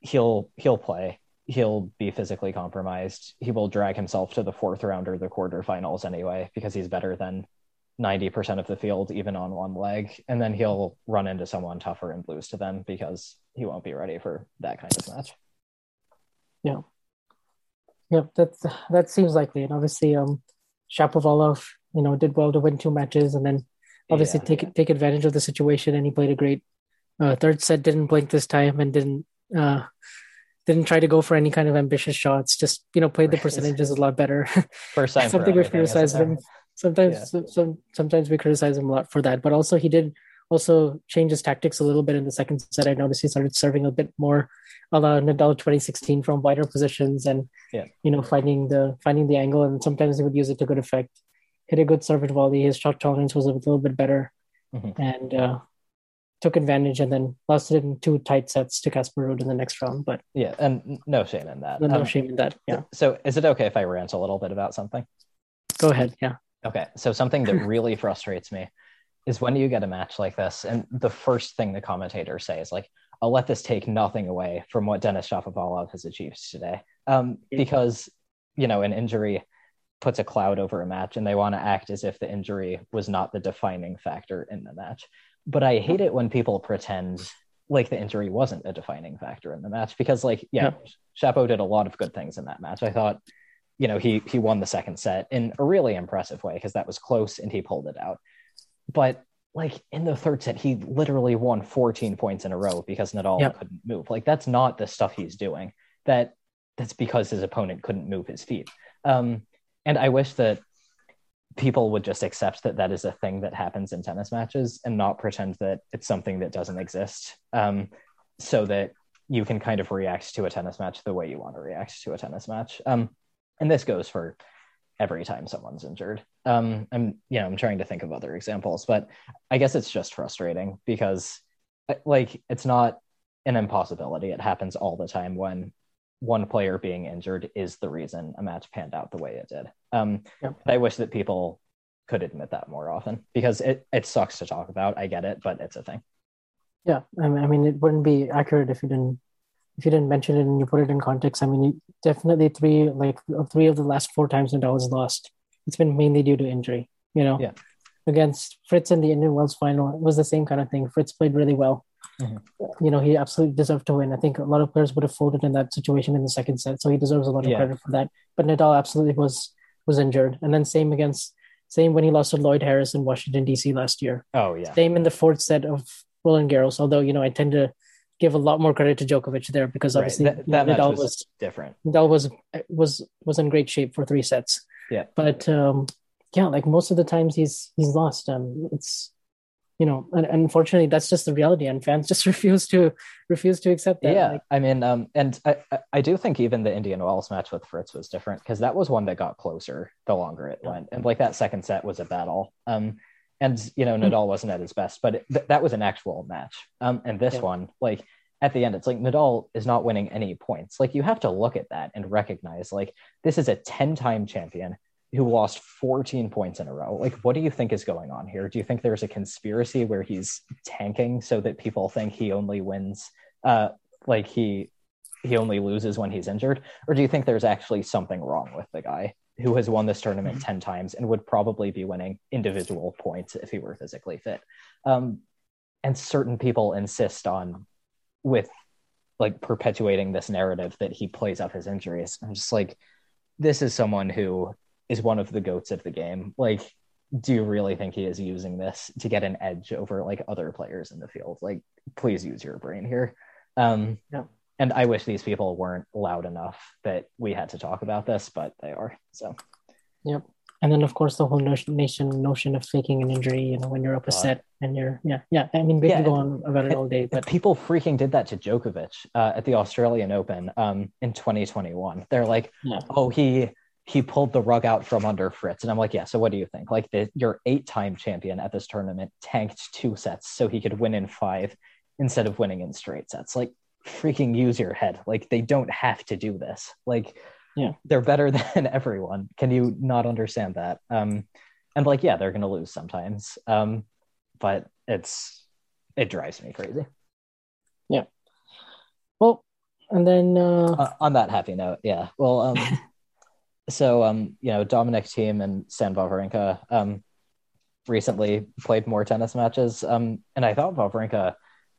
he'll he'll play he'll be physically compromised. He will drag himself to the fourth round or the quarterfinals anyway, because he's better than 90% of the field, even on one leg. And then he'll run into someone tougher and lose to them because he won't be ready for that kind of match. Yeah. Yep, that's that seems likely. And obviously, um, Shapovalov, you know, did well to win two matches, and then obviously Yeah. take take advantage of the situation. And he played a great uh, third set. Didn't blink this time, and didn't uh, didn't try to go for any kind of ambitious shots. Just you know, played the percentages a lot better. First time Something we've criticized him. Sometimes, Yeah. some, some sometimes we criticize him a lot for that. But also, he did also change his tactics a little bit in the second set. I noticed he started serving a bit more, a la Nadal 2016 from wider positions and Yeah. you know finding the finding the angle. And sometimes he would use it to good effect. Hit a good serve and volley. His shot tolerance was a little bit better, Mhm. and uh, took advantage. And then lost it in two tight sets to Casper Ruud in the next round. But Yeah, and no shame in that. no Um, shame in that. Yeah, So is it okay if I rant a little bit about something? go ahead. Yeah. Okay, so something that really frustrates me is when you get a match like this, and the first thing the commentators say is like, "I'll let this take nothing away from what Denis Shapovalov has achieved today," um, Yeah. because you know an injury puts a cloud over a match, and they want to act as if the injury was not the defining factor in the match. But I hate it when people pretend like the injury wasn't a defining factor in the match because, like, yeah, Shapo did a lot of good things in that match. I thought you know he he won the second set in a really impressive way because that was close and he pulled it out but like in the third set, he literally won 14 points in a row because Nadal Yep. couldn't move. Like that's not the stuff he's doing. That that's because his opponent couldn't move his feet. Um, and I wish that people would just accept that that is a thing that happens in tennis matches and not pretend that it's something that doesn't exist. Um, so that you can kind of react to a tennis match the way you want to react to a tennis match. Um, and this goes for every time someone's injured. Um, I'm, you know, I'm trying to think of other examples, but I guess it's just frustrating because, like, it's not an impossibility. It happens all the time when one player being injured is the reason a match panned out the way it did. Um, Yep. I wish that people could admit that more often because it, it sucks to talk about. I get it, but it's a thing. Yeah, I mean, I mean, it wouldn't be accurate if you didn't if you didn't mention it and you put it in context. I mean, you, definitely three like three of the last four times Nadal has lost, it's been mainly due to injury. You know, Yeah. against Fritz in the Indian Wells final, it was the same kind of thing. Fritz played really well. Mhm. You know, he absolutely deserved to win. I think a lot of players would have folded in that situation in the second set, so he deserves a lot of Yeah. credit for that. But Nadal absolutely was was injured, and then same against same when he lost to Lloyd Harris in Washington D.C. last year. Oh yeah. Same in the fourth set of Roland Garros, although you know I tend to give a lot more credit to Djokovic there because Right. obviously That, that match Nadal was, was different. Nadal was was was in great shape for three sets. Yeah. But um, yeah, like most of the times he's he's lost. Um, it's you know, and, and unfortunately that's just the reality, and fans just refuse to refuse to accept that. yeah, Like, I mean, um, and I, I- do think even the Indian Wells match with Fritz was different because that was one that got closer the longer it went, and like that second set was a battle. Um, and you know, Hmm. Nadal wasn't at his best, but it, th- that was an actual match. Um, and this Yeah. one, like at the end, it's like Nadal is not winning any points. Like you have to look at that and recognize, like this is a ten-time champion who lost 14 points in a row. Like, what do you think is going on here? Do you think there's a conspiracy where he's tanking so that people think he only wins, uh, like he he only loses when he's injured, or do you think there's actually something wrong with the guy who has won this tournament 10 times and would probably be winning individual points if he were physically fit? Um, and certain people insist on with like perpetuating this narrative that he plays up his injuries. I'm just like, this is someone who is one of the goats of the game. Like, do you really think he is using this to get an edge over like other players in the field? Like, please use your brain here. Um, Yeah. And I wish these people weren't loud enough that we had to talk about this, but they are. So Yep. And then of course the whole notion, nation notion of faking an injury, you know, when you're up a set and you're yeah, yeah. I mean we Yeah, can go on about it all day, But but people freaking did that to Djokovic uh, at the Australian Open um, in 2021. They're like, Yeah. oh, he he pulled the rug out from under Fritz, and I'm like, yeah. So what do you think? Like, the, your eight-time champion at this tournament tanked two sets so he could win in five instead of winning in straight sets. Like, freaking use your head. Like, they don't have to do this. Like, Yeah. they're better than everyone. Can you not understand that? Um, and like, yeah, they're gonna lose sometimes. Um, but it's it drives me crazy. Yeah. Well and then uh uh, on that happy note, yeah. Well, um, so um, you know, Dominic Thiem and Stan Wawrinka um recently played more tennis matches. Um, and I thought Wawrinka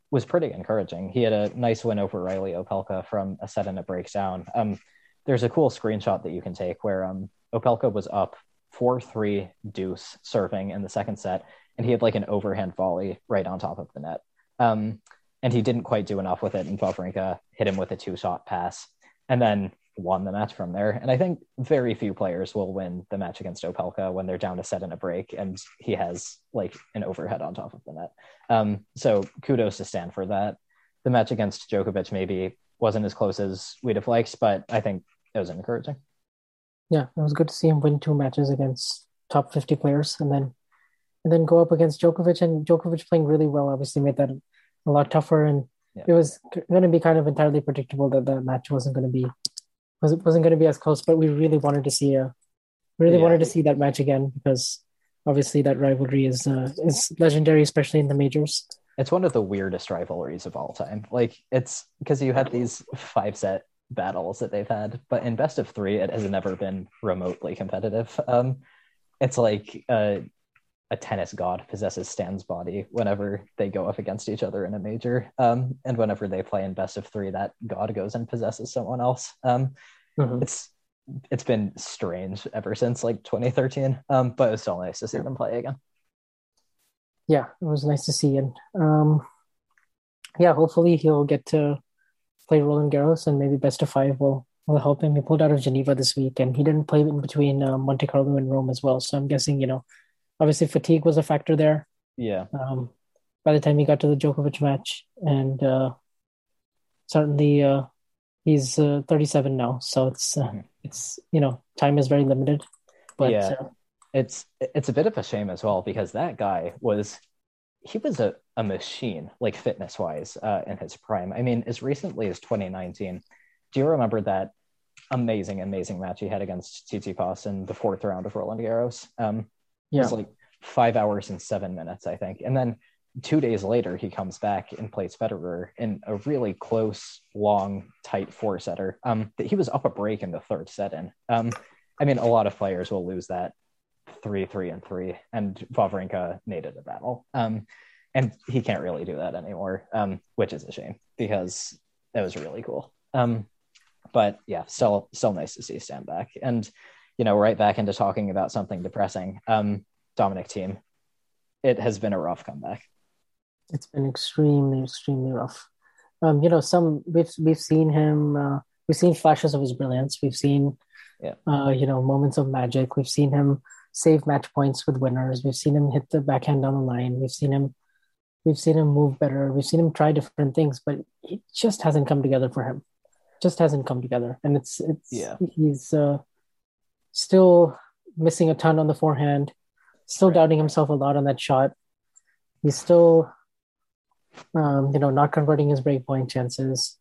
was pretty encouraging. He had a nice win over Reilly Opelka from a set and a breakdown. Um, there's a cool screenshot that you can take where um Opelka was up four three deuce serving in the second set, and he had like an overhand volley right on top of the net. Um, and he didn't quite do enough with it, and Wawrinka hit him with a two shot pass, and then won the match from there. And I think very few players will win the match against Opelka when they're down a set in a break, and he has like an overhead on top of the net. Um, so kudos to Stan for that. The match against Djokovic maybe wasn't as close as we'd have liked, but I think it was encouraging. yeah, it was good to see him win two matches against top 50 players and then and then go up against Djokovic and Djokovic playing really well obviously made that a lot tougher and Yeah. it was going to be kind of entirely predictable that that match wasn't going to be was wasn't going to be as close but we really wanted to see a really Yeah. wanted to see that match again because obviously that rivalry is uh, is legendary especially in the majors It's one of the weirdest rivalries of all time. Like it's because you had these five set battles that they've had, but in best of three, it has never been remotely competitive. Um, it's like uh, a tennis god possesses Stan's body whenever they go up against each other in a major, um, and whenever they play in best of three, that god goes and possesses someone else. Um, Mhm. it's it's been strange ever since like 2013, um, but it's still nice to see them play again. yeah, it was nice to see. And um, yeah, hopefully he'll get to play Roland Garros and maybe best of five will will help him. He pulled out of Geneva this week, and he didn't play in between uh, Monte Carlo and Rome as well. So I'm guessing, you know, obviously fatigue was a factor there. Yeah. Um, by the time he got to the Djokovic match, and uh, certainly uh, he's uh, 37 now, so it's uh, mm-hmm. it's you know time is very limited. But yeah, uh, it's it's a bit of a shame as well because that guy was he was a, a machine like fitness wise uh, in his prime. I mean, as recently as 2019, do you remember that amazing amazing match he had against Tsitsipas in the fourth round of Roland Garros? Um, yeah, it was like five hours and seven minutes, I think, and then two days later, he comes back and plays Federer in a really close, long, tight four setter. Um, that he was up a break in the third set in. Um, I mean, a lot of players will lose that three, three, and three, and Wawrinka needed a battle. Um, and he can't really do that anymore, um, which is a shame because that was really cool. Um, but yeah, still, still nice to see Stan back. And, you know, right back into talking about something depressing. Um, Dominic Thiem, it has been a rough comeback it's been extremely, extremely rough. Um, you know, some we've we've seen him. Uh, we've seen flashes of his brilliance. We've seen, yeah. uh, you know, moments of magic. We've seen him save match points with winners. We've seen him hit the backhand down the line. We've seen him, we've seen him move better. We've seen him try different things, but it just hasn't come together for him. Just hasn't come together, and it's it's yeah. He's uh, still missing a ton on the forehand. Still right. doubting himself a lot on that shot. He's still um, you know, not converting his breakpoint chances.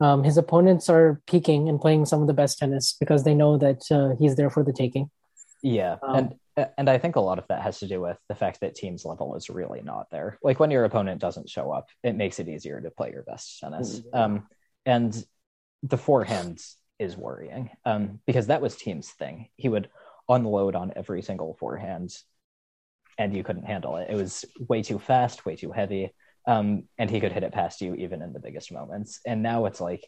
Um, his opponents are peaking and playing some of the best tennis because they know that uh, he's there for the taking. Yeah, um, and and I think a lot of that has to do with the fact that Thiem's level is really not there. Like when your opponent doesn't show up, it makes it easier to play your best tennis. Mm-hmm. Um, and the forehand is worrying um, because that was Thiem's thing. He would unload on every single forehand, and you couldn't handle it. It was way too fast, way too heavy um, and he could hit it past you even in the biggest moments. And now it's like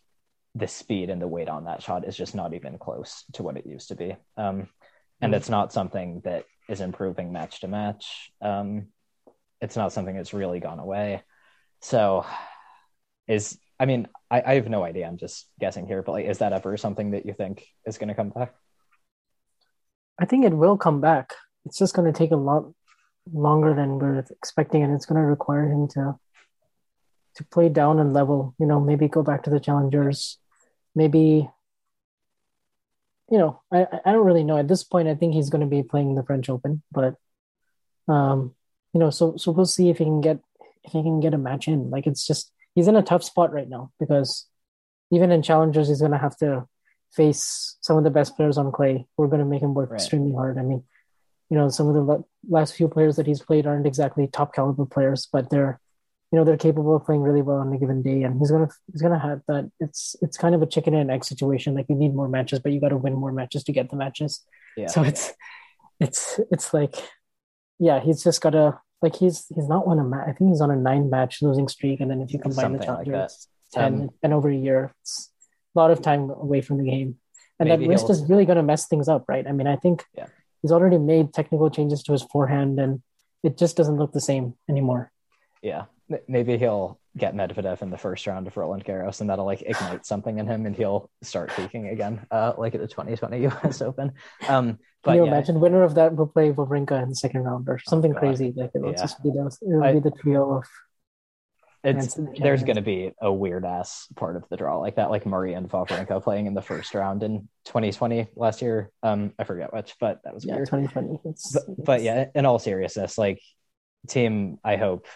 the speed and the weight on that shot is just not even close to what it used to be. Um, and mm-hmm. it's not something that is improving match to match. Um, it's not something that's really gone away. So, is I mean, I, I have no idea. I'm just guessing here, but like, is that ever something that you think is going to come back? I think it will come back. It's just going to take a lot longer than we're expecting, and it's going to require him to to play down and level. You know, maybe go back to the challengers. Maybe, you know, I I don't really know at this point. I think he's going to be playing the French Open, but um, you know, so so we'll see if he can get if he can get a match in. Like it's just he's in a tough spot right now because even in challengers, he's going to have to face some of the best players on clay who are going to make him work right. extremely hard. I mean, you know, some of the last few players that he's played aren't exactly top caliber players, but they're you know they're capable of playing really well on a given day and he's gonna he's gonna have that it's it's kind of a chicken and egg situation like you need more matches but you got to win more matches to get the matches yeah. so it's it's it's like yeah he's just gotta like he's he's not won a match i think he's on a nine match losing streak and then if you combine Something the challenger like 10 um, and over a year it's a lot of time away from the game. And that wrist is really going to mess things up right? I mean i think yeah. he's already made technical changes to his forehand and it just doesn't look the same anymore. Yeah. Maybe he'll get Medvedev in the first round of Roland Garros, and that'll like ignite something in him, and he'll start peaking again, uh, like at the 2020 U.S. Open. Um, but Can you yeah. imagine winner of that will play Wawrinka in the second round or something oh, crazy? Like it'll yeah. just be the it'll I, be the trio of. It's there's going to be a weird ass part of the draw like that, like Murray and Wawrinka playing in the first round in 2020 last year. Um, I forget which, but that was yeah, weird. 2020. It's, but, it's... but yeah, in all seriousness, like Thiem, I hope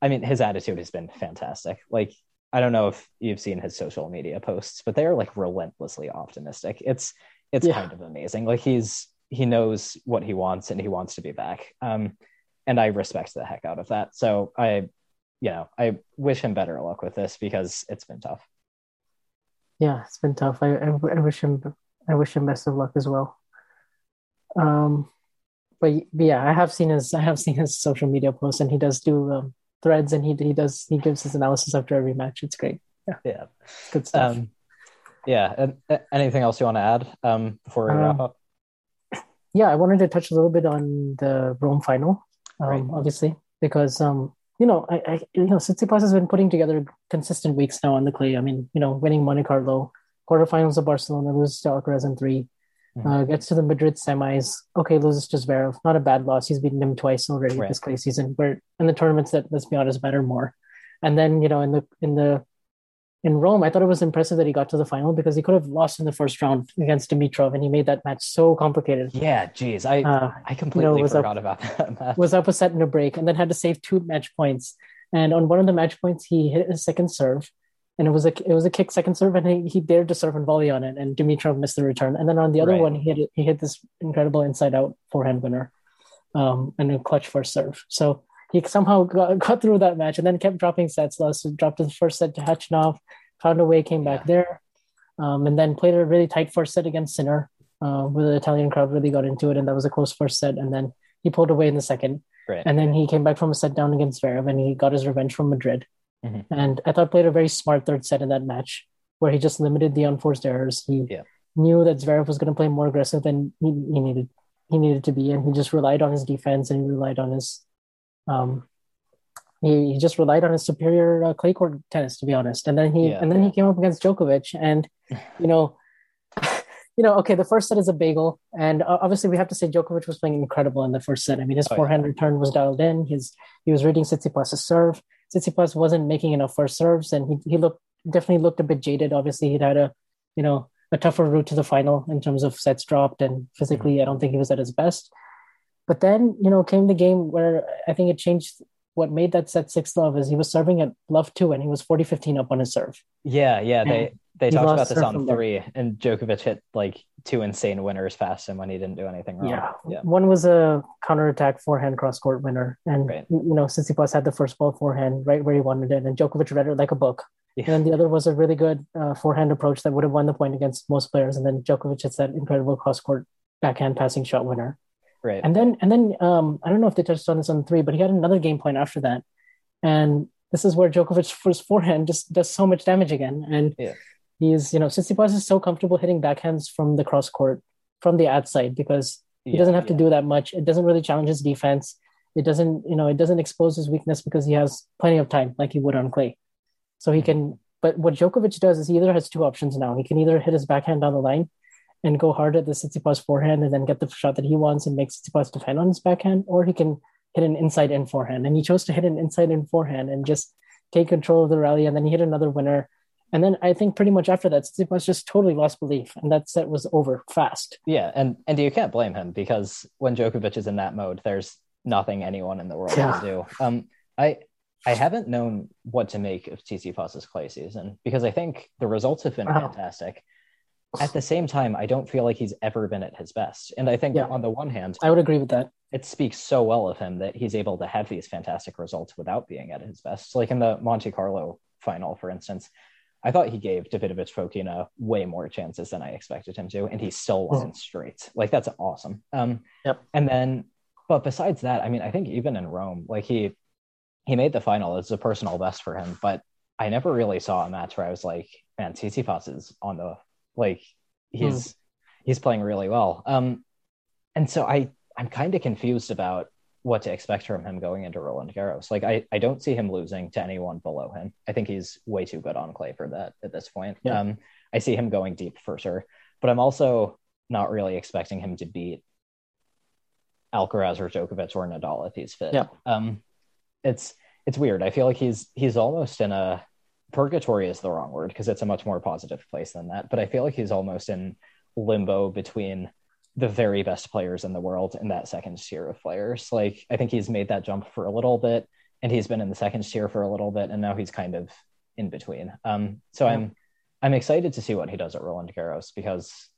I mean, his attitude has been fantastic. Like, I don't know if you've seen his social media posts, but they are like relentlessly optimistic. It's it's yeah. kind of amazing. Like he's he knows what he wants and he wants to be back. Um, and I respect the heck out of that. So I, you know, I wish him better luck with this because it's been tough. Yeah, it's been tough. I, I, I wish him I wish him best of luck as well. Um, but, but yeah, I have seen his I have seen his social media posts, and he does do um, threads and he he does he gives his analysis after every match. It's great. Yeah, yeah, good stuff. Um, yeah. And, uh, anything else you want to add um, before we wrap um, up? Yeah, I wanted to touch a little bit on the Rome final. um, Right. obviously, because um, you know, I, I you know, Tsitsipas has been putting together consistent weeks now on the clay. I mean, you know, winning Monte Carlo, quarterfinals of Barcelona, loses to Alcaraz in 3 Mhm. Uh, gets to the Madrid semis. Okay, loses to Zverev, not a bad loss. He's beaten him twice already Right. this clay season. Where in the tournaments that let's be honest matter more, and then you know in the in the in Rome, I thought it was impressive that he got to the final because he could have lost in the first round against Dimitrov, and he made that match so complicated. Yeah, geez, I Uh, I completely was up- forgot about that. match. was up a set in a break and then had to save two match points. And on one of the match points, he hit his second serve, and it was a it was a kick second serve, and he, he dared to serve and volley on it, and Dimitrov missed the return. And then on the other Right. one, he hit he hit this incredible inside out forehand winner, um, and a clutch first serve. So he somehow got, got through that match, and then kept dropping sets. Lost dropped his first set to Khachanov, found a way, came back Yeah. there, um, and then played a really tight first set against Sinner, uh, where the Italian crowd really got into it, and that was a close first set. And then he pulled away in the second. Right. And then he came back from a set down against Zverev and he got his revenge from Madrid. Mhm. And I thought played a very smart third set in that match where he just limited the unforced errors. He Yeah. knew that Zverev was going to play more aggressive than he, he needed he needed to be, and he just relied on his defense and he relied on his um he, he just relied on his superior uh, clay court tennis to be honest. And then he Yeah. and then he came up against Djokovic and you know you know, okay, the first set is a bagel, and uh, obviously we have to say Djokovic was playing incredible in the first set. I mean, his Oh, yeah. forehand return was dialed in. His he was reading Tsitsipas' serve. Tsitsipas wasn't making enough first serves, and he he looked definitely looked a bit jaded. Obviously, he'd had a you know a tougher route to the final in terms of sets dropped, and physically, I don't think he was at his best. But then you know came the game where I think it changed. What made that set six love is he was serving at love two, and he was 40-15 up on his serve. Yeah, yeah. They they he talked about this on three, and Djokovic hit like two insane winners past him when he didn't do anything wrong. Yeah. yeah, One was a counterattack forehand cross court winner. And, Right. you know, Tsitsipas had the first ball forehand right where he wanted it. And Djokovic read it like a book. Yeah. And then the other was a really good uh, forehand approach that would have won the point against most players. And then Djokovic hits that incredible cross court backhand passing shot winner. right. And then, and then um, I don't know if they touched on this on three, but he had another game point after that. And this is where Djokovic, for his forehand, just does so much damage again. And Yeah. He's, you know, Tsitsipas is so comfortable hitting backhands from the cross court, from the outside, because he Yeah, doesn't have to do that much. It doesn't really challenge his defense. It doesn't, you know, it doesn't expose his weakness because he has plenty of time, like he would on clay. So he mm-hmm. can. But what Djokovic does is he either has two options now. He can either hit his backhand down the line and go hard at the Tsitsipas forehand and then get the shot that he wants and make Tsitsipas defend on his backhand, or he can hit an inside in forehand. And he chose to hit an inside in forehand and just take control of the rally. And then he hit another winner. And then I think pretty much after that, Stef was just totally lost belief, and that set was over fast. Yeah, and and you can't blame him because when Djokovic is in that mode, there's nothing anyone in the world Yeah. can do. Um, I I haven't known what to make of Tsitsipas' clay season because I think the results have been Wow. fantastic. At the same time, I don't feel like he's ever been at his best. And I think Yeah. on the one hand, I would agree with that. it speaks so well of him that he's able to have these fantastic results without being at his best. Like in the Monte Carlo final, for instance, I thought he gave Davidovich Fokina way more chances than I expected him to, and he still won straight. Like that's awesome. Um, Yep. And then, but besides that, I mean, I think even in Rome, like he he made the final. It's a personal best for him, but I never really saw a match where I was like, man, Tsitsipas is on the like he's he's playing really well. Um, and so I I'm kind of confused about what to expect from him going into Roland Garros. Like I, I don't see him losing to anyone below him. I think he's way too good on clay for that at this point. Yeah. Um, I see him going deep for sure, but I'm also not really expecting him to beat Alcaraz or Djokovic or Nadal if he's fit. Yeah. Um, it's it's weird. I feel like he's he's almost in a purgatory is the wrong word because it's a much more positive place than that. But I feel like he's almost in limbo between the very best players in the world in that second tier of players. Like I think he's made that jump for a little bit and he's been in the second tier for a little bit and now he's kind of in between. Um so Yeah. I'm I'm excited to see what he does at Roland Garros because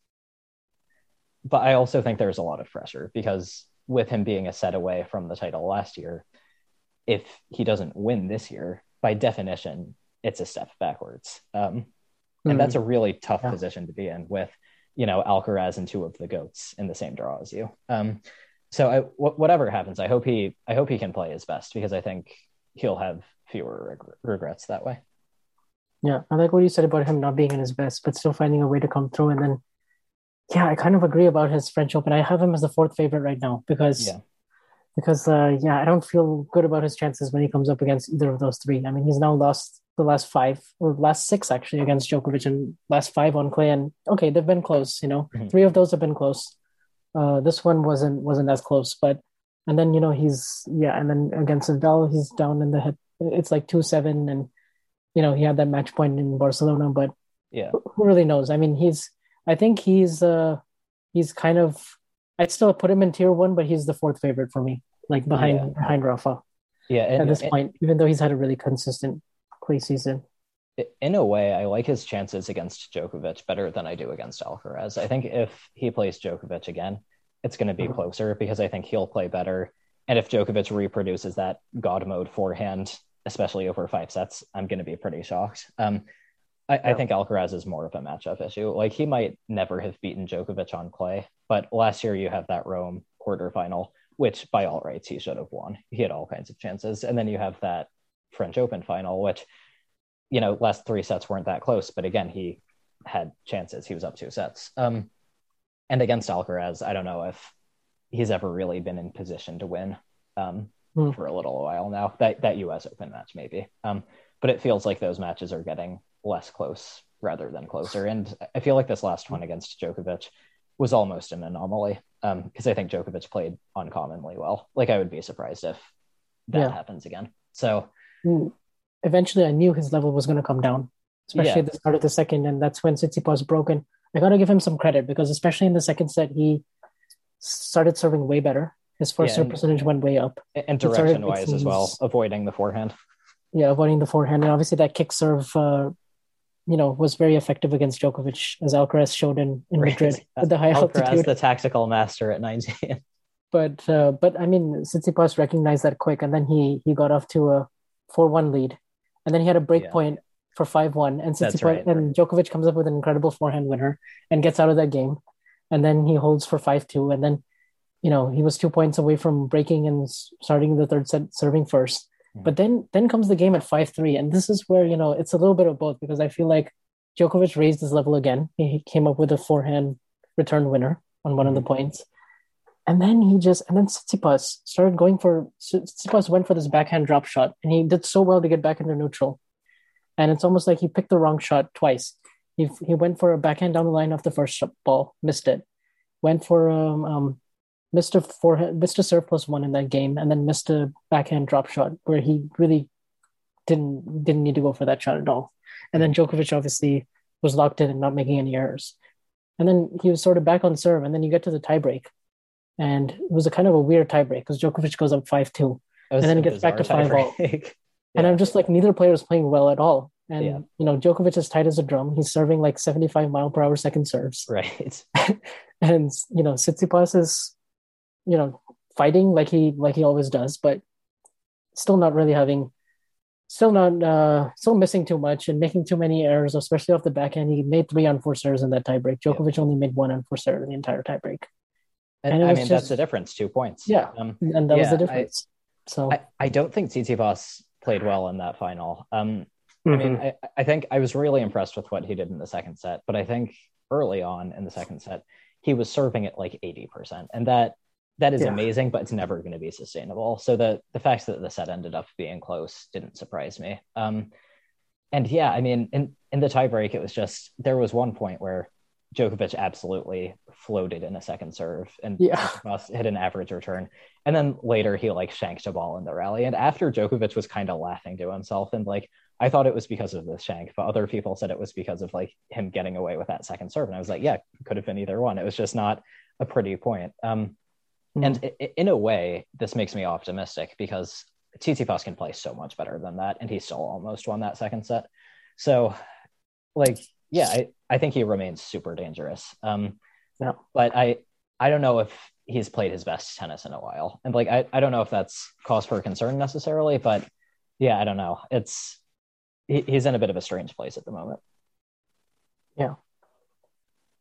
but I also think there's a lot of pressure because with him being a set away from the title last year, if he doesn't win this year, by definition, it's a step backwards. Um, and Mhm. that's a really tough Yeah. position to be in with, you know, Alcaraz and two of the goats in the same draw as you. Um, so I, wh- whatever happens, I hope he, I hope he can play his best because I think he'll have fewer reg- regrets that way. Yeah, I like what you said about him not being in his best, but still finding a way to come through. And then, yeah, I kind of agree about his French Open. I have him as the fourth favorite right now because Yeah. Because uh, yeah, I don't feel good about his chances when he comes up against either of those three. I mean, he's now lost the last five or last six actually against Djokovic and last five on clay. And okay, they've been close. You know, mm-hmm. three of those have been close. Uh, this one wasn't wasn't as close, but and then you know he's yeah, and then against Nadal he's down in the hip. It's like two seven, and you know he had that match point in Barcelona, but yeah, who really knows? I mean, he's I think he's uh he's kind of I'd still put him in tier one, but he's the fourth favorite for me, like behind yeah. behind Rafa. Yeah, and, at this and, point, even though he's had a really consistent clay season. In a way, I like his chances against Djokovic better than I do against Alcaraz. I think if he plays Djokovic again, it's going to be mm-hmm. closer because I think he'll play better. And if Djokovic reproduces that God mode forehand, especially over five sets, I'm going to be pretty shocked. Um, I, yeah. I, think Alcaraz is more of a matchup issue. Like he might never have beaten Djokovic on clay, but last year you have that Rome quarterfinal, which by all rights he should have won. He had all kinds of chances, and then you have that French Open final, which you know last three sets weren't that close, but again he had chances. He was up two sets. Um, and against Alcaraz, I don't know if he's ever really been in position to win um, mm. for a little while now. That that U.S. Open match maybe, um, but it feels like those matches are getting less close rather than closer. And I feel like this last one against Djokovic was almost an anomaly because um, I think Djokovic played uncommonly well. Like I would be surprised if that yeah. happens again. So mm. eventually, I knew his level was going to come down, especially yeah. at the start of the second, and that's when Tsitsipas broken. I got to give him some credit because especially in the second set, he started serving way better. His first yeah, serve percentage went way up, and direction wise as well, avoiding the forehand. Yeah, avoiding the forehand, and obviously that kick serve uh, you know, was very effective against Djokovic, as Alcaraz showed in, in right. Madrid with the high Alcaraz, altitude. the tactical master at 19. but uh, but I mean, Tsitsipas recognized that quick, and then he he got off to a four-one lead, and then he had a break yeah. point for five-one, and Tsitsipas right. and Djokovic comes up with an incredible forehand winner and gets out of that game, and then he holds for five-two, and then you know he was two points away from breaking and starting the third set serving first but then then comes the game at 5-3 and this is where you know it's a little bit of both because I feel like Djokovic raised his level again. He came up with a forehand return winner on one of the mm-hmm. points. And then he just and then Tsitsipas started going for Tsitsipas went for this backhand drop shot and he did so well to get back into neutral. And it's almost like he picked the wrong shot twice. He he went for a backhand down the line off the first ball, missed it. Went for um, um missed a forehand, missed a serve plus one in that game, and then missed a backhand drop shot where he really didn't didn't need to go for that shot at all. And then Djokovic obviously was locked in and not making any errors. And then he was sort of back on serve, and then you get to the tiebreak, and it was a kind of a weird tiebreak because Djokovic goes up five two, and then it gets back to five all. yeah. And I'm just like neither player is playing well at all. And yeah. you know, Djokovic is tight as a drum. He's serving like 75 mile per hour second serves. Right. and you know, Tsitsipas is you know, fighting like he like he always does, but still not really having still not uh still missing too much and making too many errors, especially off the back end. He made three unforced errors in that tiebreak. Djokovic yeah. only made one unforced error in the entire tiebreak. And, and I mean just, that's the difference, two points. Yeah. Um, and that yeah, was the difference. I, so I, I don't think Tsitsipas played well in that final. Um mm-hmm. I mean, mm-hmm. I, I think I was really impressed with what he did in the second set, but I think early on in the second set, he was serving at like 80%. And that that is yeah. amazing, but it's never going to be sustainable. So the the fact that the set ended up being close didn't surprise me. Um, and yeah, I mean, in in the tiebreak, it was just there was one point where Djokovic absolutely floated in a second serve and yeah. hit an average return. And then later he like shanked a ball in the rally. And after Djokovic was kind of laughing to himself and like I thought it was because of the shank, but other people said it was because of like him getting away with that second serve. And I was like, yeah, could have been either one. It was just not a pretty point. Um, and hmm. in a way, this makes me optimistic because Tsitsipas can play so much better than that, and he still almost won that second set. So, like, yeah, I, I think he remains super dangerous. Um, yeah. But I I don't know if he's played his best tennis in a while, and like I, I don't know if that's cause for concern necessarily, but yeah, I don't know. It's he, he's in a bit of a strange place at the moment. Yeah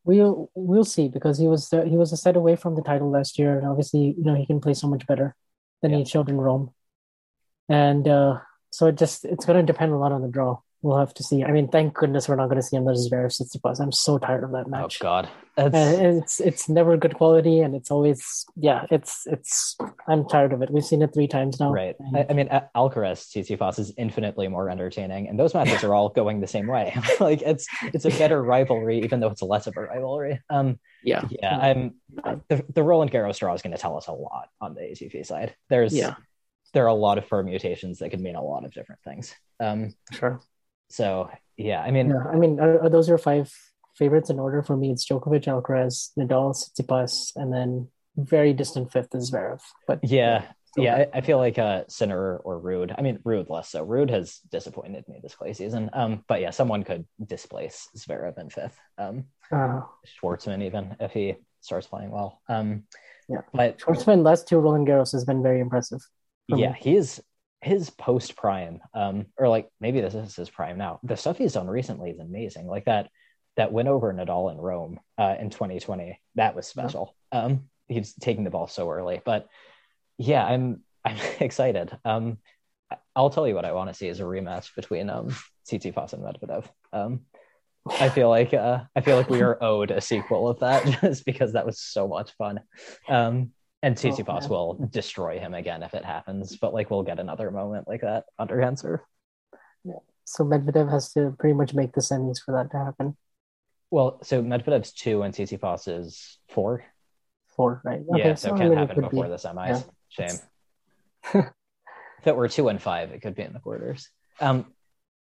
we'll we'll see because he was uh, he was a set away from the title last year, and obviously you know he can play so much better than yeah. he showed in Rome, and uh, so it just it's going to depend a lot on the draw. We'll have to see. I mean, thank goodness we're not going to see another Zverev Tsitsipas. I'm so tired of that match. Oh. God, Uh, it's it's never good quality, and it's always yeah. It's it's I'm tired of it. We've seen it three times now. Right. And- I, I mean, Al- Alcaraz Tsitsipas is infinitely more entertaining, and those matches are all going the same way. like it's it's a better rivalry, even though it's less of a rivalry. Um, yeah, yeah, I'm the the Roland Garros draw is going to tell us a lot on the ATP side. There's Yeah. there are a lot of permutations that could mean a lot of different things. Um, sure. So yeah, I mean, Yeah, I mean, are, are those your five favorites in order? For me, it's Djokovic, Alcaraz, Nadal, Tsitsipas, and then very distant fifth is Zverev. But yeah. Yeah. I, I feel like uh Sinner or Ruud. I mean, Ruud less so. Ruud has disappointed me this clay season. Um, but yeah, someone could displace Zverev in fifth. Um, Uh, Schwartzman even if he starts playing well. Um, Yeah. but Schwartzman last two Roland Garros has been very impressive. yeah, me. he is his post prime, um, or like maybe this is his prime now. The stuff he's done recently is amazing. Like that that win over Nadal in Rome uh, in 2020, that was special. Um, he's taking the ball so early, but yeah, I'm I'm excited. Um, I'll tell you what I want to see is a rematch between um Tsitsipas and Medvedev. Um, I feel like uh, I feel like we are owed a sequel of that just because that was so much fun. Um, and Tsitsipas man. will destroy him again if it happens, but like we'll get another moment like that under Henser. So Medvedev has to pretty much make the semis for that to happen. Well, so Medvedev's two and Tsitsipas is four. Four, right? yeah, so, it can't happen could before be- the semis. yeah. Shame. if it were two and five, it could be in the quarters. Um,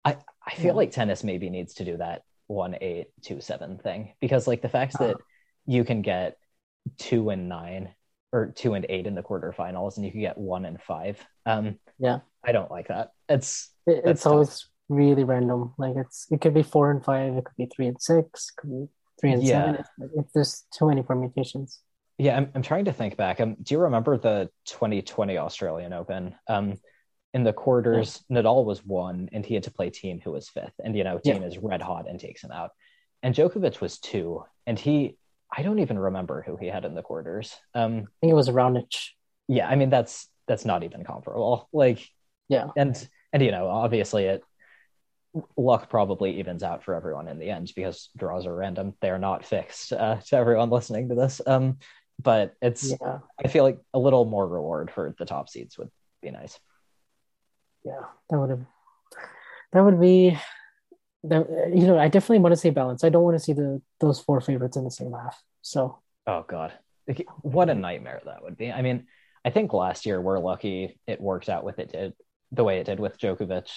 I I feel Yeah. like tennis maybe needs to do that one eight two seven thing because like the fact that you can get two and nine or two and eight in the quarterfinals and you can get one and five. Um, Yeah. I don't like that. It's It, it's tough. always really random. Like it's it could be four and five, it could be three and six, it could be three and Yeah. seven. It's, it's there's too many permutations. Yeah, I'm, I'm trying to think back. Um, do you remember the 2020 Australian Open? Um, in the quarters, Nadal was one, and he had to play Thiem, who was fifth. And you know, Thiem is red hot and takes him out. And Djokovic was two, and he, I don't even remember who he had in the quarters. Um, I think it was Raonic. yeah, I mean that's that's not even comparable. Like, Yeah. and and you know, obviously it luck probably evens out for everyone in the end because draws are random. They're not fixed uh, to everyone listening to this. Um, but it's Yeah, I feel like a little more reward for the top seeds would be nice. yeah. That would have that would be that you know, I definitely want to see balance. I don't want to see the those four favorites in the same half. So Oh god, what a nightmare that would be. I mean, I think last year we're lucky it worked out with it did the way it did with Djokovic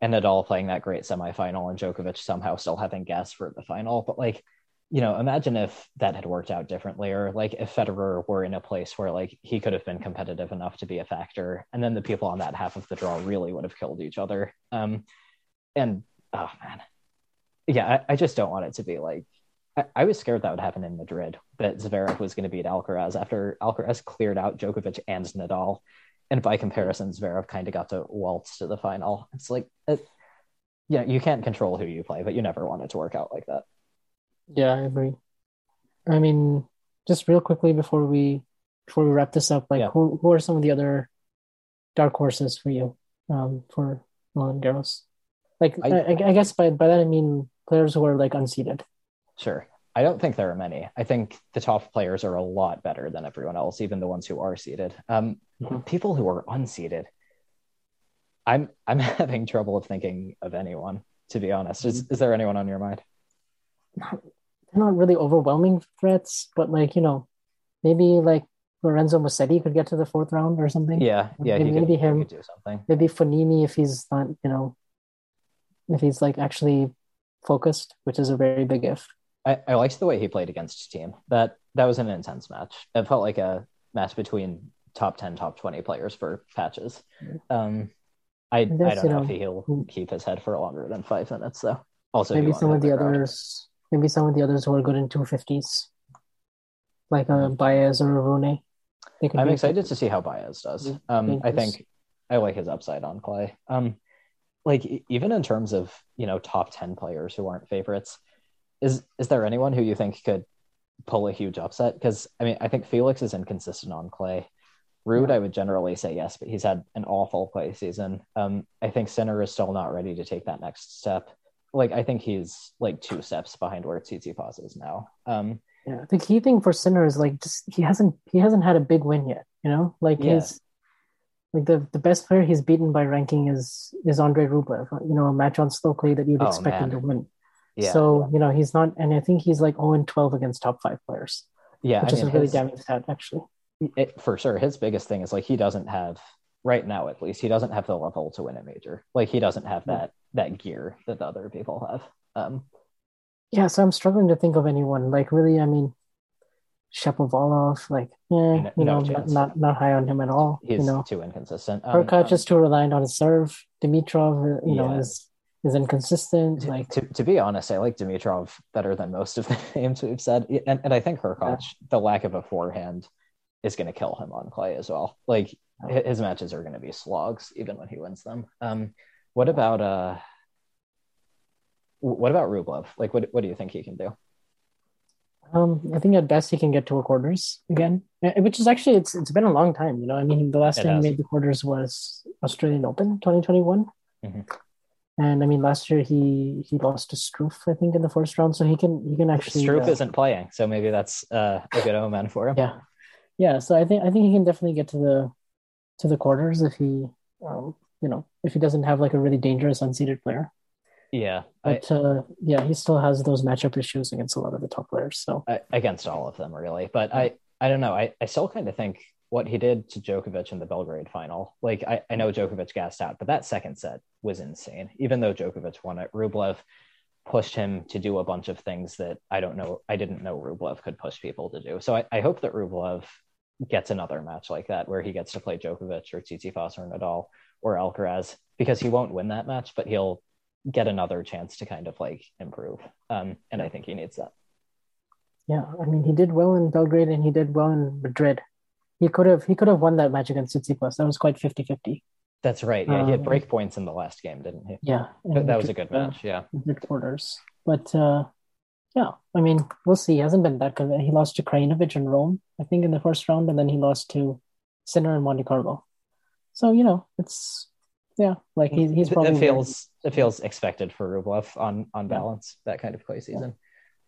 and Nadal playing that great semifinal and Djokovic somehow still having gas for the final. But like, you know, imagine if that had worked out differently, or like if Federer were in a place where like he could have been competitive enough to be a factor, and then the people on that half of the draw really would have killed each other. Um, and oh man, yeah, I, I just don't want it to be like I, I was scared that would happen in Madrid, that Zverev was going to beat Alcaraz after Alcaraz cleared out Djokovic and Nadal. And by comparison, Zverev kind of got to waltz to the final. It's like, it, yeah, you can't control who you play, but you never want it to work out like that. yeah, I agree. I mean, just real quickly before we before we wrap this up, like Yeah. who who are some of the other dark horses for you um for Roland Garros? Like I, I- I, guess by by that I mean players who are like unseeded. Sure. I don't think there are many. I think the top players are a lot better than everyone else, even the ones who are seeded. Um, Mhm. People who are unseeded, I'm I'm having trouble of thinking of anyone. To be honest, is is there anyone on your mind? They're not really overwhelming threats, but like you know, maybe like Lorenzo Musetti could get to the fourth round or something. Yeah, yeah, he Maybe- could, maybe he him. could do something. Maybe Fognini if he's not, you know, if he's like actually focused, which is a very big if. I, I liked the way he played against Thiem. That that was an intense match. It felt like a match between top ten, top twenty players for patches. Um, I I guess, don't you know know, if he'll mm. keep his head for longer than five minutes though. Also, maybe some of the others, maybe some of the others who are good in two fifties, like a Baez or a could I'm excited to see how Baez does. Um, I think I like his upside on clay. Um, like even in terms of you know top ten players who aren't favorites, is is there anyone who you think could pull a huge upset? Because I mean, I think Felix is inconsistent on clay. Ruud, I would generally say yes, but he's had an awful play season. Um, I think Sinner is still not ready to take that next step. Like I think he's like two steps behind where Tsitsipas is now. Um, Yeah, the key thing for Sinner is like just he hasn't he hasn't had a big win yet. You know, like Yeah. his like the the best player he's beaten by ranking is is Andre Rublev. You know, a match on slow clay that you'd Oh, expect him to win. yeah, So you know he's not, and I think he's like 0 and 12 against top five players, yeah, which I is mean, a really his- damning stat actually. it, for sure. His biggest thing is like he doesn't have right now, at least, he doesn't have the level to win a major. Like he doesn't have that that gear that the other people have. Um, Yeah, so I'm struggling to think of anyone like really. I mean, Shapovalov, like, eh, No- you no know, not, not not high on him at all. he's you know, too inconsistent. Um, Hurkacz um, is too reliant on his serve. Dimitrov, you know, is is inconsistent. to, Like, to, to be honest, I like Dimitrov better than most of the names we've said, and and I think Hurkacz, the lack of a forehand, is going to kill him on clay as well. Like hi- his matches are going to be slogs even when he wins them. Um, what about uh, what about Rublev? Like, what what do you think he can do? Um, I think at best he can get to a quarters again, eh, which is actually it's it's been a long time. You know, I mean, the last It time has. he made the quarters was Australian Open 2021. Mhm. And I mean, last year he he lost to Struff, I think, in the first round. So he can he can actually Struff uh, isn't playing, so maybe that's uh, a good omen for him. Yeah, yeah. So I think I think he can definitely get to the to the quarters if he, um, you know, if he doesn't have like a really dangerous unseeded player. Yeah. I, But uh, yeah, he still has those matchup issues against a lot of the top players. So I, against all of them really but i i don't know i, I still kind of think what he did to Djokovic in the Belgrade final like I, I know Djokovic gassed out but that second set was insane even though Djokovic won it Rublev pushed him to do a bunch of things that I don't know I didn't know Rublev could push people to do so I, I hope that Rublev gets another match like that where he gets to play Djokovic or Tsitsipas or Nadal or Alcaraz because he won't win that match but he'll get another chance to kind of like improve um, and I think he needs that yeah, I mean, he did well in Belgrade and he did well in Madrid. He could have he could have won that match against Tsitsipas. That was quite 50-50. That's right. Yeah, he had Um, break points in the last game, didn't he? Yeah, That, that was a good uh, match. Yeah. mid quarters. But uh, yeah, I mean, we'll see. He hasn't been that good. He lost to Krajinovic in Rome, I think, in the first round, and then he lost to Sinner in Monte Carlo. So you know, it's yeah, like he's he's probably it feels it feels expected for Rublev on on Yeah. balance that kind of play season.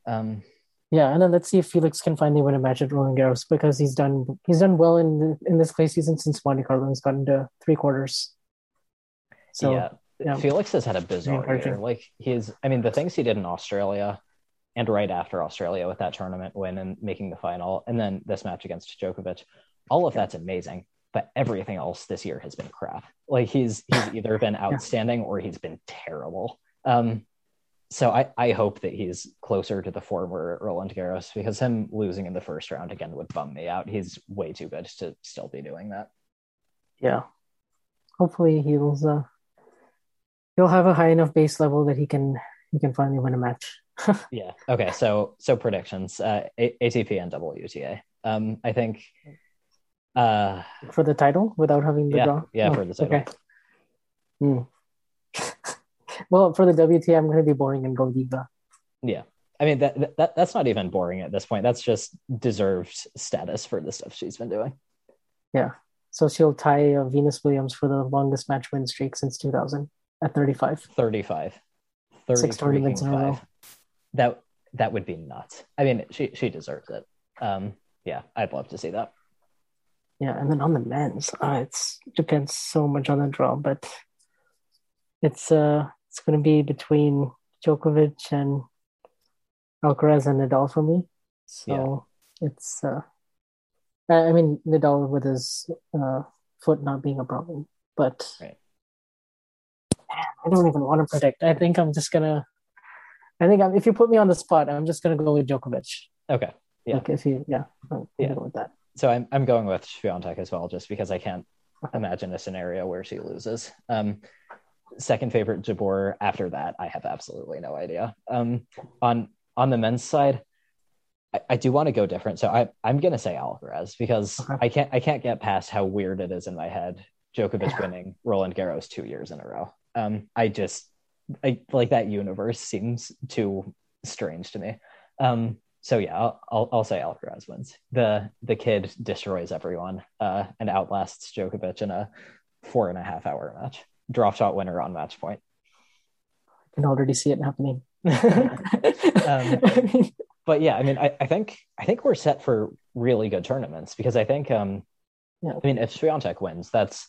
Um, yeah. And then let's see if Felix can finally win a match at Roland Garros because he's done he's done well in the, in this clay season since Monte Carlo. He's gotten to three quarters. So yeah. yeah. Felix has had a bizarre year. Like he's, I mean, the things he did in Australia and right after Australia with that tournament win and making the final, and then this match against Djokovic, all of that's amazing. But everything else this year has been crap. Like he's he's either been outstanding or he's been terrible. Um, so I, I hope that he's closer to the former Roland Garros because him losing in the first round again would bum me out. He's way too good to still be doing that. yeah, hopefully he'll uh, he'll have a high enough base level that he can he can finally win a match. Yeah. Okay. So so predictions. Uh, A- ATP and WTA. Um, I think. Uh, for the title without having the Yeah, draw? yeah, Oh, for the title. Okay. Hmm. well, for the WTA, I'm going to be boring and go Iga. yeah. I mean that, that that's not even boring at this point. That's just deserved status for the stuff she's been doing. Yeah. So she'll tie uh, Venus Williams for the longest match win streak since 2000 at 35. 35. 30 Six tournaments in a row. That that would be nuts. I mean, she she deserves it. Um, yeah, I'd love to see that. Yeah, and then on the men's, uh, it's depends so much on the draw, but it's uh it's going to be between Djokovic and Alcaraz and Nadal for me. So it's uh, I mean Nadal with his uh foot not being a problem, but Right. I don't even want to predict. I think I'm just gonna. I think I'm, if you put me on the spot, I'm just gonna go with Djokovic. Okay. Yeah. If you, yeah, I'm Yeah. go with that. So I'm I'm going with Swiatek as well, just because I can't imagine a scenario where she loses. Um, second favorite Jabeur. After that, I have absolutely no idea. Um, on on the men's side, I, I do want to go different. So I I'm gonna say Alcaraz because Okay. I can't I can't get past how weird it is in my head. Djokovic winning Roland Garros two years in a row. Um, I just I like that universe seems too strange to me. Um, so yeah, I'll, I'll, I'll say Alcaraz wins. The the kid destroys everyone uh, and outlasts Djokovic in a four and a half hour match. Drop shot winner on match point. I can already see it happening. um, but yeah, I mean, I, I think I think we're set for really good tournaments because I think, um, yeah. I mean, if Swiatek wins, that's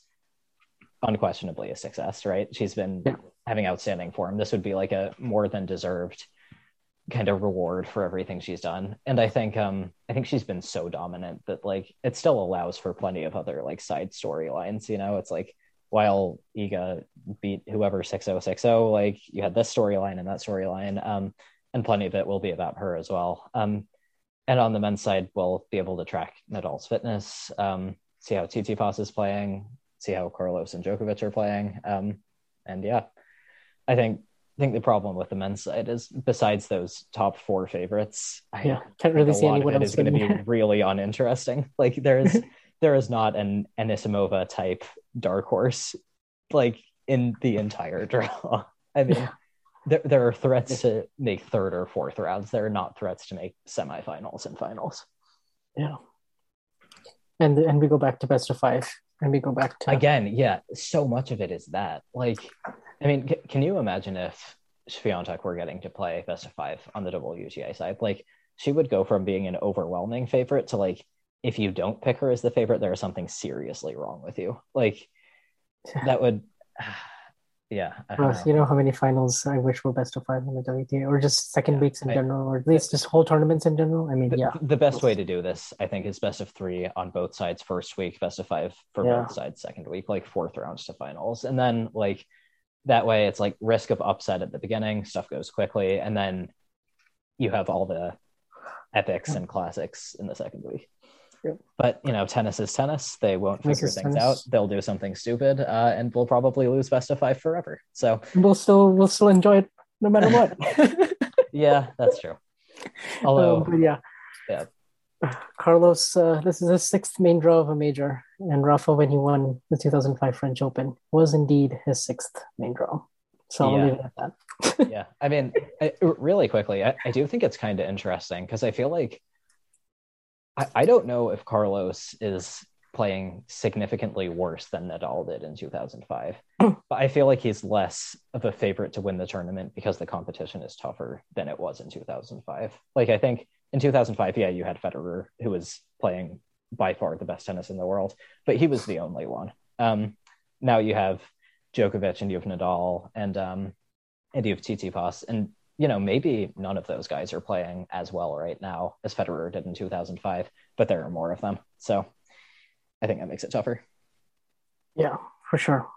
unquestionably a success, right? She's been yeah. having outstanding form. This would be like a more than deserved kind of reward for everything she's done. And I think um I think she's been so dominant that like it still allows for plenty of other like side storylines, you know? It's like while Iga beat whoever 6060, like you had this storyline and that storyline. Um and plenty of it will be about her as well. Um and on the men's side, we'll be able to track Nadal's fitness, um, see how Tsitsipas is playing, see how Carlos and Djokovic are playing. Um, and yeah, I think I think the problem with the men's side is besides those top four favorites, yeah, can't really see anyone else. Is going to be really uninteresting. Like there is there is not an Anisimova type dark horse like in the entire draw. I mean, yeah. there there are threats to make third or fourth rounds. There are not threats to make semifinals and finals. Yeah, and and we go back to best of five, and we go back to again. Yeah, so much of it is that like I mean, c- can you imagine if Swiatek were getting to play best of five on the WTA side? Like, she would go from being an overwhelming favorite to like, if you don't pick her as the favorite, there is something seriously wrong with you. Like, that would, yeah. Well, know. You know how many finals I wish were best of five on the WTA, or just second yeah, weeks in I, general, or at least just whole tournaments in general. I mean, the, yeah. The best way to do this, I think, is best of three on both sides first week, best of five for yeah. both sides second week, like fourth rounds to finals, and then like that way it's like risk of upset at the beginning stuff goes quickly and then you have all the epics and classics in the second week. Yep. but you know tennis is tennis. They won't tennis figure things tennis. out. They'll do something stupid uh, and we'll probably lose best of five forever. So we'll still we'll still enjoy it no matter what. Yeah that's true. Although um, yeah. Yeah Carlos, uh, this is his sixth main draw of a major, and Rafa, when he won the 2005 French Open, was indeed his sixth main draw. So I'll leave it at that. yeah, I mean, I, really quickly, I, I do think it's kind of interesting because I feel like I, I don't know if Carlos is playing significantly worse than Nadal did in 2005. but I feel like he's less of a favorite to win the tournament because the competition is tougher than it was in 2005. Like I think in 2005, yeah, you had Federer, who was playing by far the best tennis in the world, but he was the only one. Um, now you have Djokovic and you have Nadal and um, and you have Tsitsipas, and you know maybe none of those guys are playing as well right now as Federer did in 2005, but there are more of them, so I think that makes it tougher. Yeah, for sure.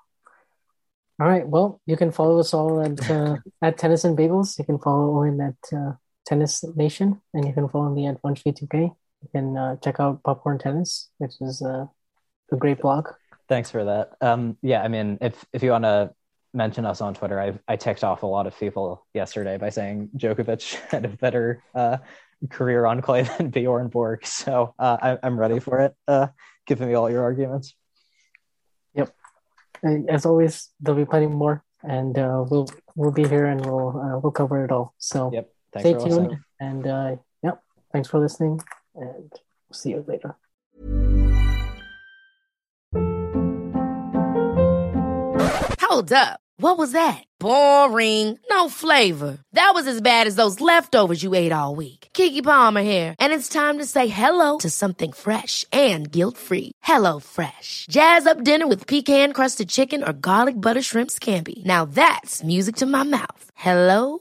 All right. Well, you can follow us all at uh, at Tennis and Bagels. You can follow Owen at uh, Tennis Nation, and you can follow me at Vanshvi2K. You can uh, check out Popcorn Tennis, which is uh, a great blog. Thanks for that. Um, yeah, I mean, if if you want to mention us on Twitter, I I ticked off a lot of people yesterday by saying Djokovic had a better uh, career on clay than Bjorn Borg. So uh, I, I'm ready for it. Uh, giving me all your arguments. Yep. And as always, there'll be plenty more, and uh, we'll we'll be here and we'll uh, we'll cover it all. So yep. Thanks Stay tuned. Listening. And uh, yep, thanks for listening, and see you later. Hold up. What was that? Boring. No flavor. That was as bad as those leftovers you ate all week. Keke Palmer here, and it's time to say hello to something fresh and guilt-free. Hello Fresh. Jazz up dinner with pecan-crusted chicken or garlic butter shrimp scampi. Now that's music to my mouth. Hello